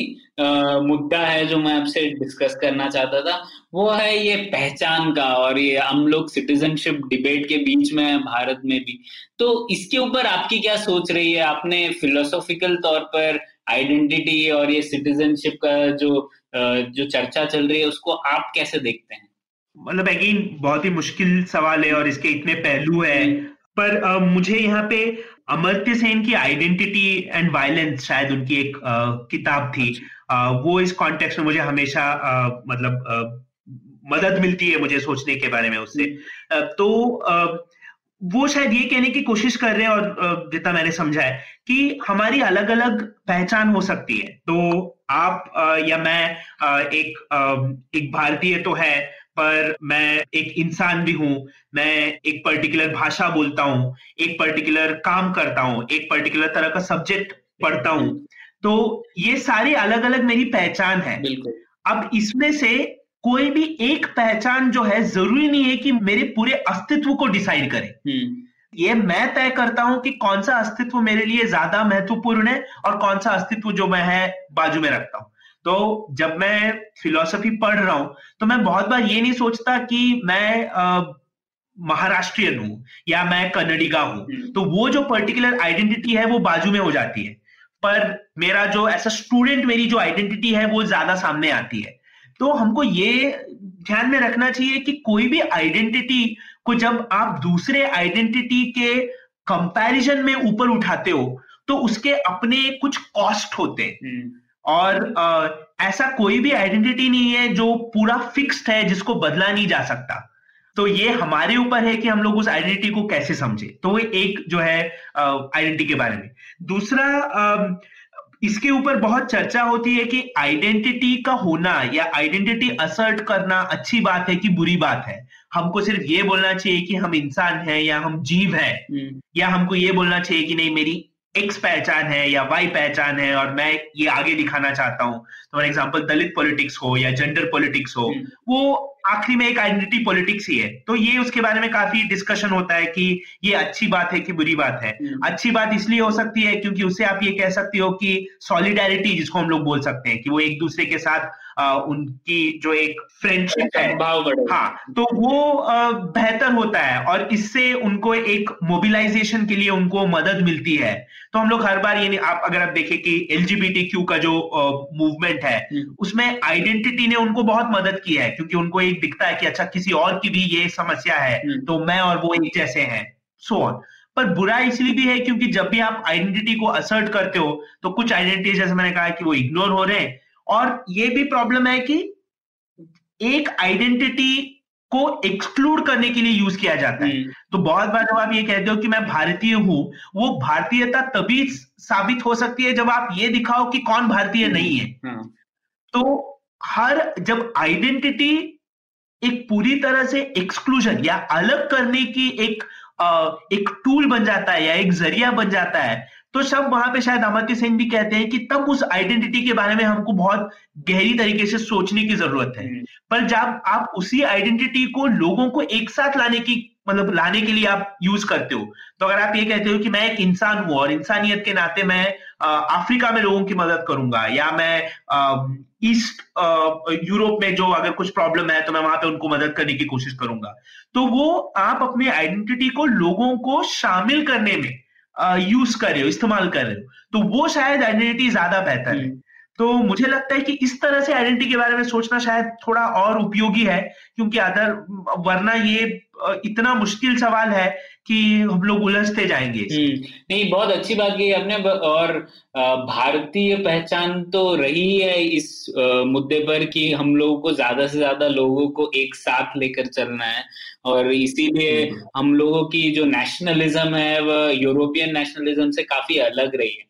मुद्दा है जो मैं आपसे डिस्कस करना चाहता था। वो है ये पहचान का और ये हम लोग सिटीजनशिप डिबेट के बीच में है भारत में भी। तो इसके ऊपर आपकी क्या सोच रही है? आपने फिलोसॉफिकल तौर पर आइडेंटिटी और ये सिटीजनशिप का जो जो चर्चा चल रही है उसको आप कैसे देखते हैं? मतलब अगेन बहुत ही मुश्किल सवाल है और इसके इतने पहलू है। पर मुझे यहाँ पे अमर्त्य सेन की आइडेंटिटी एंड वायलेंस शायद उनकी एक किताब थी। uh, वो इस कॉन्टेक्स्ट में मुझे हमेशा मतलब मदद मिलती है मुझे सोचने के बारे में उससे। तो वो शायद ये कहने की कोशिश कर रहे हैं और जितना मैंने समझा है कि हमारी अलग अलग पहचान हो सकती है। तो आप या मैं एक एक भारतीय तो है पर मैं एक इंसान भी हूँ मैं एक पर्टिकुलर भाषा बोलता हूँ एक पर्टिकुलर काम करता हूँ एक पर्टिकुलर तरह का सब्जेक्ट पढ़ता हूँ। तो ये सारे अलग अलग मेरी पहचान है। अब इसमें से कोई भी एक पहचान जो है ज़रूरी नहीं है कि मेरे पूरे अस्तित्व को डिसाइड करे। हम्म। ये मैं तय करता हूँ कि कौन सा अस्तित्व मेरे लिए ज़्यादा महत्वपूर्ण है और कौन सा अस्तित्व जो मैं है बाजू में रखता हूँ। तो जब मैं फिलोसफी पढ़ रहा हूँ तो मैं बहुत बार ये नहीं सोचता कि मैं महाराष्ट्रियन हूँ या मैं कन्नडिगा हूँ। हम्म। तो वो जो पर्टिकुलर आइडेंटिटी है वो बाजू में हो जाती है। पर मेरा जो ऐसा स्टूडेंट मेरी जो आइडेंटिटी है वो ज़्यादा सामने आती है। तो हमको ये ध्यान में रखना चाहिए कि कोई भी आइडेंटिटी को जब आप दूसरे आइडेंटिटी के कंपैरिजन में ऊपर उठाते हो तो उसके अपने कुछ कॉस्ट होते हैं। हम्म। और आ, ऐसा कोई भी आइडेंटिटी नहीं है जो पूरा फिक्स्ड है जिसको बदला नहीं जा सकता। तो ये हमारे ऊपर है कि हम लोग उस आइडेंटिटी को कैसे समझे। तो एक जो है आइडेंटिटी के बारे में। दूसरा आ, इसके ऊपर बहुत चर्चा होती है कि आइडेंटिटी का होना या आइडेंटिटी असर्ट करना अच्छी बात है कि बुरी बात है हमको सिर्फ़ ये बोलना चाहिए कि हम इंसान हैं या हम जीव हैं हम्म। या हमको ये बोलना चाहिए कि नहीं मेरी एक्स पहचान है या वाई पहचान है और मैं ये आगे दिखाना चाहता हूँ फॉर एग्ज़ाम्पल दलित पॉलिटिक्स हो या जेंडर पॉलिटिक्स हो हम्म। वो आखिरी में एक आइडेंटिटी पॉलिटिक्स ही है तो ये उसके बारे में काफ़ी डिस्कशन होता है कि ये अच्छी बात है कि बुरी बात है हम्म। अच्छी बात इसलिए हो सकती है क्योंकि उससे आप ये कह सकते हो कि सॉलिडेरिटी जिसको हम लोग बोल सकते हैं कि वो एक दूसरे के साथ उनकी जो एक फ्रेंडशिप है हाँ तो वो बेहतर होता है और इससे उनको एक मोबिलाइजेशन के लिए उनको मदद मिलती है तो हम लोग हर बार ये आप अगर आप देखें कि एलजीबीटी क्यू का जो मूवमेंट है। उसमें आइडेंटिटी ने उनको बहुत मदद की है क्योंकि उनको एक दिखता है कि अच्छा किसी और की भी ये समस्या है। तो मैं और वो एक जैसे हैं सो ऑन पर बुरा इसलिए भी है क्योंकि जब भी आप आइडेंटिटी को असर्ट करते हो तो कुछ आइडेंटिटी जैसे मैंने कहा कि वो इग्नोर हो रहे हैं और ये भी प्रॉब्लम है कि एक आइडेंटिटी को एक्सक्लूड करने के लिए यूज़ किया जाता है हम्म। तो बहुत बार जब आप ये कहते हो कि मैं भारतीय हूँ वो भारतीयता तभी साबित हो सकती है जब आप ये दिखाओ कि कौन भारतीय हम्म। नहीं है हाँ। तो हर जब आइडेंटिटी एक पूरी तरह से एक्सक्लूजन या अलग करने की एक एक टूल बन जाता है या एक ज़रिया बन जाता है तो सब वहाँ पे शायद अमर्त्य सेन भी कहते हैं कि तब उस आइडेंटिटी के बारे में हमको बहुत गहरी तरीके से सोचने की ज़रूरत है हम्म। पर जब आप उसी आइडेंटिटी को लोगों को एक साथ लाने की मतलब लाने के लिए आप यूज़ करते हो तो अगर आप ये कहते हो कि मैं एक इंसान हूँ और इंसानियत के नाते मैं अफ्रीका में लोगों की मदद करूँगा या मैं ईस्ट यूरोप में जो अगर कुछ प्रॉब्लम है तो मैं वहाँ पे उनको मदद करने की कोशिश करूँगा तो वो आप अपनी आइडेंटिटी को लोगों को शामिल करने में यूज़ कर रहे हो इस्तेमाल कर रहे हो तो वो शायद आइडेंटिटी ज़्यादा बेहतर है हम्म। तो मुझे लगता है कि इस तरह से आइडेंटिटी के बारे में सोचना शायद थोड़ा और उपयोगी है क्योंकि अदर वरना ये इतना मुश्किल सवाल है कि हम लोग उलझते जाएँगे हम्म। नहीं बहुत अच्छी बात की आपने और भारतीय पहचान तो रही है इस मुद्दे पर कि हम लोगों को ज़्यादा से ज़्यादा लोगों को एक साथ लेकर चलना है और इसीलिए हम्म। हम लोगों की जो नेशनलिज्म है वह यूरोपियन नेशनलिज्म से काफ़ी अलग रही है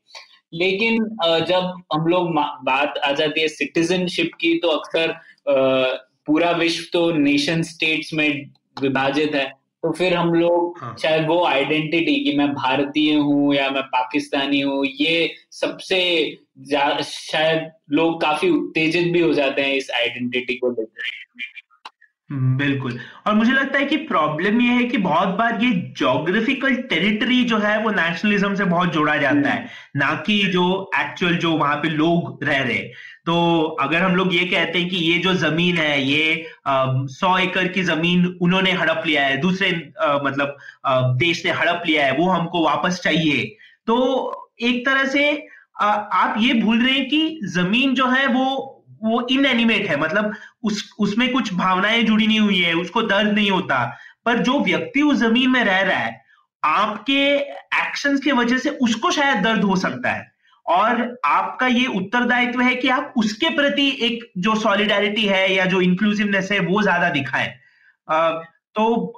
लेकिन जब हम लोग बात आ जाती है सिटीजनशिप की तो अक्सर पूरा विश्व तो नेशन स्टेट्स में विभाजित है तो फिर हम लोग हाँ. शायद वो आइडेंटिटी कि मैं भारतीय हूँ या मैं पाकिस्तानी हूँ ये सबसे शायद लोग काफ़ी उत्तेजित भी हो जाते हैं इस आइडेंटिटी को लेकर। हम्म, बिल्कुल। और मुझे लगता है कि प्रॉब्लम ये है कि बहुत बार ये जोग्राफिकल टेरिटरी जो है वो नेशनलिज्म से बहुत जोड़ा जाता है। ना कि जो एक्चुअल जो वहाँ पे लोग रह रहे। तो अगर हम लोग ये कहते हैं कि ये जो ज़मीन है ये सौ एकड़ की ज़मीन उन्होंने हड़प लिया है दूसरे आ, मतलब आ, देश ने हड़प लिया है वो हमको वापस चाहिए। तो एक तरह से आ, आप ये भूल रहे हैं कि ज़मीन जो है वो वो इनएनिमेट है मतलब उस उसमें कुछ भावनाएँ जुड़ी नहीं हुई है उसको दर्द नहीं होता। पर जो व्यक्ति उस ज़मीन में रह रहा है आपके एक्शंस की वजह से उसको शायद दर्द हो सकता है। और आपका ये उत्तरदायित्व है कि आप उसके प्रति एक जो सॉलिडारिटी है या जो इंक्लूसिवनेस है, वो ज़्यादा दिखाएँ। तो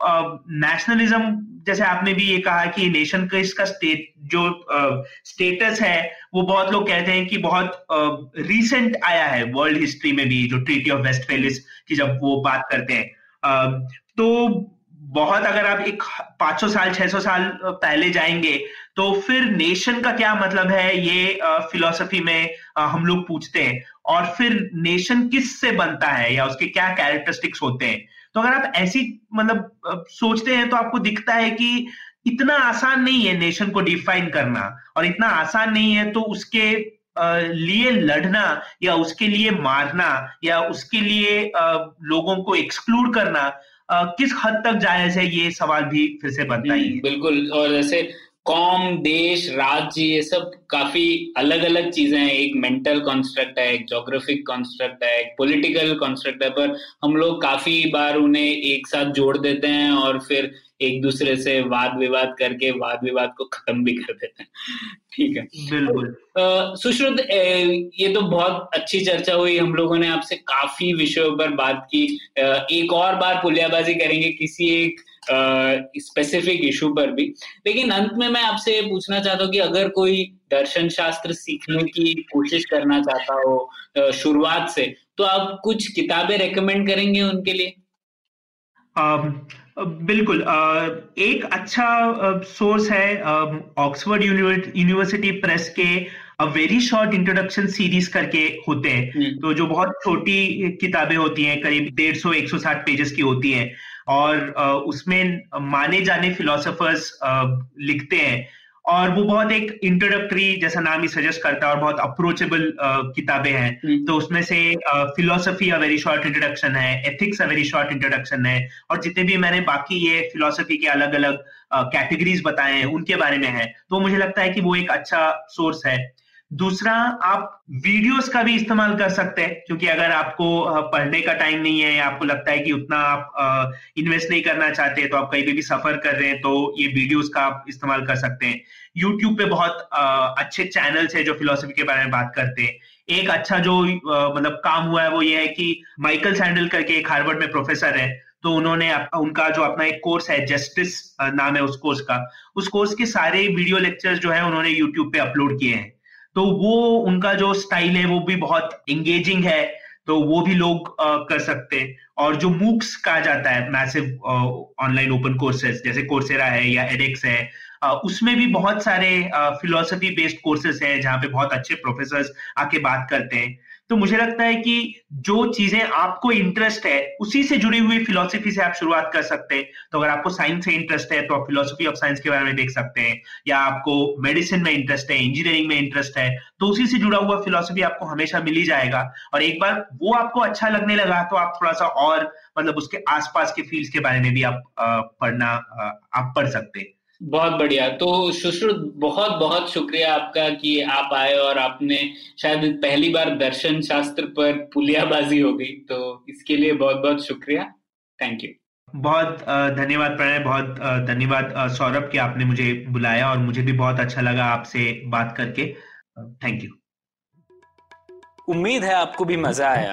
नेशनलिज्म जैसे आपने भी ये कहा कि नेशन का इसका स्टेट जो स्टेटस है, वो बहुत लोग कहते हैं कि बहुत रीसेंट आया है वर्ल्ड हिस्ट्री में भी, जो ट्रीटी ऑफ़ वेस्ट की जब वो बात करते हैं। तो बहुत अगर आप एक 500 साल 600 साल पहले जाएँगे तो फिर नेशन का क्या मतलब है? ये फिलोसफी में हम लोग पूछते हैं। और फिर नेशन किस से बनता है या उसके क्या कैरेक्टरिस्टिक्स होते हैं? तो अगर आप ऐसी मतलब सोचते हैं तो आपको दिखता है कि इतना आसान नहीं है नेशन को डिफाइन करना। और इतना आसान नहीं है तो उसके लिए लड़ना या उसके लिए मारना या उसके लिए लोगों को एक्सक्लूड करना किस हद तक जायज़ है ये सवाल भी फिर से बनता ही है। बिल्कुल और जैसे कौम देश राज्य ये सब काफ़ी अलग अलग चीज़ें हैं। एक मेंटल कॉन्स्ट्रक्ट है एक जोग्राफिक कॉन्स्ट्रक्ट है एक पॉलिटिकल कॉन्स्ट्रक्ट है पर हम लोग काफ़ी बार उन्हें एक साथ जोड़ देते हैं और फिर एक दूसरे से वाद विवाद करके वाद विवाद को खत्म भी कर देते हैं। ठीक है। बिल्कुल। सुश्रुत ये तो बहुत अच्छी चर्चा हुई। हम लोगों ने आपसे काफ़ी विषयों पर बात की। एक और बार पुलियाबाजी करेंगे किसी एक स्पेसिफिक इशू पर भी। लेकिन अंत में मैं आपसे पूछना चाहता हूँ कि अगर कोई दर्शन शास्त्र सीखने की कोशिश करना चाहता हो शुरुआत से तो आप कुछ किताबें रेकमेंड करेंगे उनके लिए? बिल्कुल एक अच्छा सोर्स है ऑक्सफोर्ड यूनिवर्सिटी प्रेस के a very short introduction series करके होते हैं। हम्म। तो जो बहुत छोटी किताबें होती हैं करीब डेढ़ सौ एक सौ साठ पेजेस की होती हैं। और उसमें माने जाने फिलोसफर्स लिखते हैं। और वो बहुत एक इंट्रोडक्टरी जैसा नाम ही सजेस्ट करता है और बहुत अप्रोचेबल किताबें हैं। हम्म। तो उसमें से philosophy a very short introduction है ethics a very short introduction है और जितने भी मैंने बाकी ये फिलोसफी के अलग अलग कैटेगरीज बताए हैं उनके बारे में है। तो मुझे लगता है कि वो एक अच्छा सोर्स है। दूसरा, आप वीडियोस का भी इस्तेमाल कर सकते हैं, क्योंकि अगर आपको पढ़ने का टाइम नहीं है या आपको लगता है कि उतना आप इन्वेस्ट नहीं करना चाहते तो आप कहीं पे भी सफ़र कर रहे हैं तो ये वीडियोस का आप इस्तेमाल कर सकते हैं। यूट्यूब पे बहुत अच्छे चैनल्स है जो फिलोसफी के बारे में बात करते हैं। एक अच्छा जो मतलब काम हुआ है वो ये है कि माइकल सैंडल करके एक हार्वर्ड में प्रोफेसर है तो उन्होंने उनका जो अपना एक कोर्स है जस्टिस नाम है उस कोर्स का। उस कोर्स के सारे वीडियो लेक्चर्स जो है उन्होंने यूट्यूब पे अपलोड किए हैं। तो वो उनका जो स्टाइल है वो भी बहुत एंगेजिंग है तो वो भी लोग आ, कर सकते हैं। और जो मूक्स कहा जाता है मैसिव ऑनलाइन ओपन कोर्सेज जैसे कोर्सेरा है या एडेक्स है आ, उसमें भी बहुत सारे फिलोसफी बेस्ड कोर्सेज है जहाँ पे बहुत अच्छे प्रोफेसर आके बात करते हैं। तो मुझे लगता है कि जो चीज़ें आपको इंटरेस्ट है, उसी से जुड़ी हुई फिलोसफी से आप शुरुआत कर सकते हैं। तो अगर आपको साइंस से इंटरेस्ट है तो आप फिलोसफी ऑफ़ साइंस के बारे में देख सकते हैं। या आपको मेडिसिन में इंटरेस्ट है इंजीनियरिंग में इंटरेस्ट है तो उसी से जुड़ा हुआ फिलोसफी आपको हमेशा मिल ही जाएगा। और एक बार वो आपको अच्छा लगने लगा तो आप थोड़ा सा और मतलब उसके आसपास के फ़ील्ड के बारे में भी आप पढ़ना आप पढ़ सकते हैं। बहुत बढ़िया। तो सुश्रुत बहुत बहुत शुक्रिया आपका कि आप आए और आपने शायद पहली बार दर्शन शास्त्र पर पुलियाबाजी हो गई तो इसके लिए बहुत बहुत शुक्रिया। थैंक यू बहुत धन्यवाद प्रणय बहुत धन्यवाद सौरभ कि आपने मुझे बुलाया और मुझे भी बहुत अच्छा लगा आपसे बात करके। थैंक यू उम्मीद है आपको भी मज़ा आया।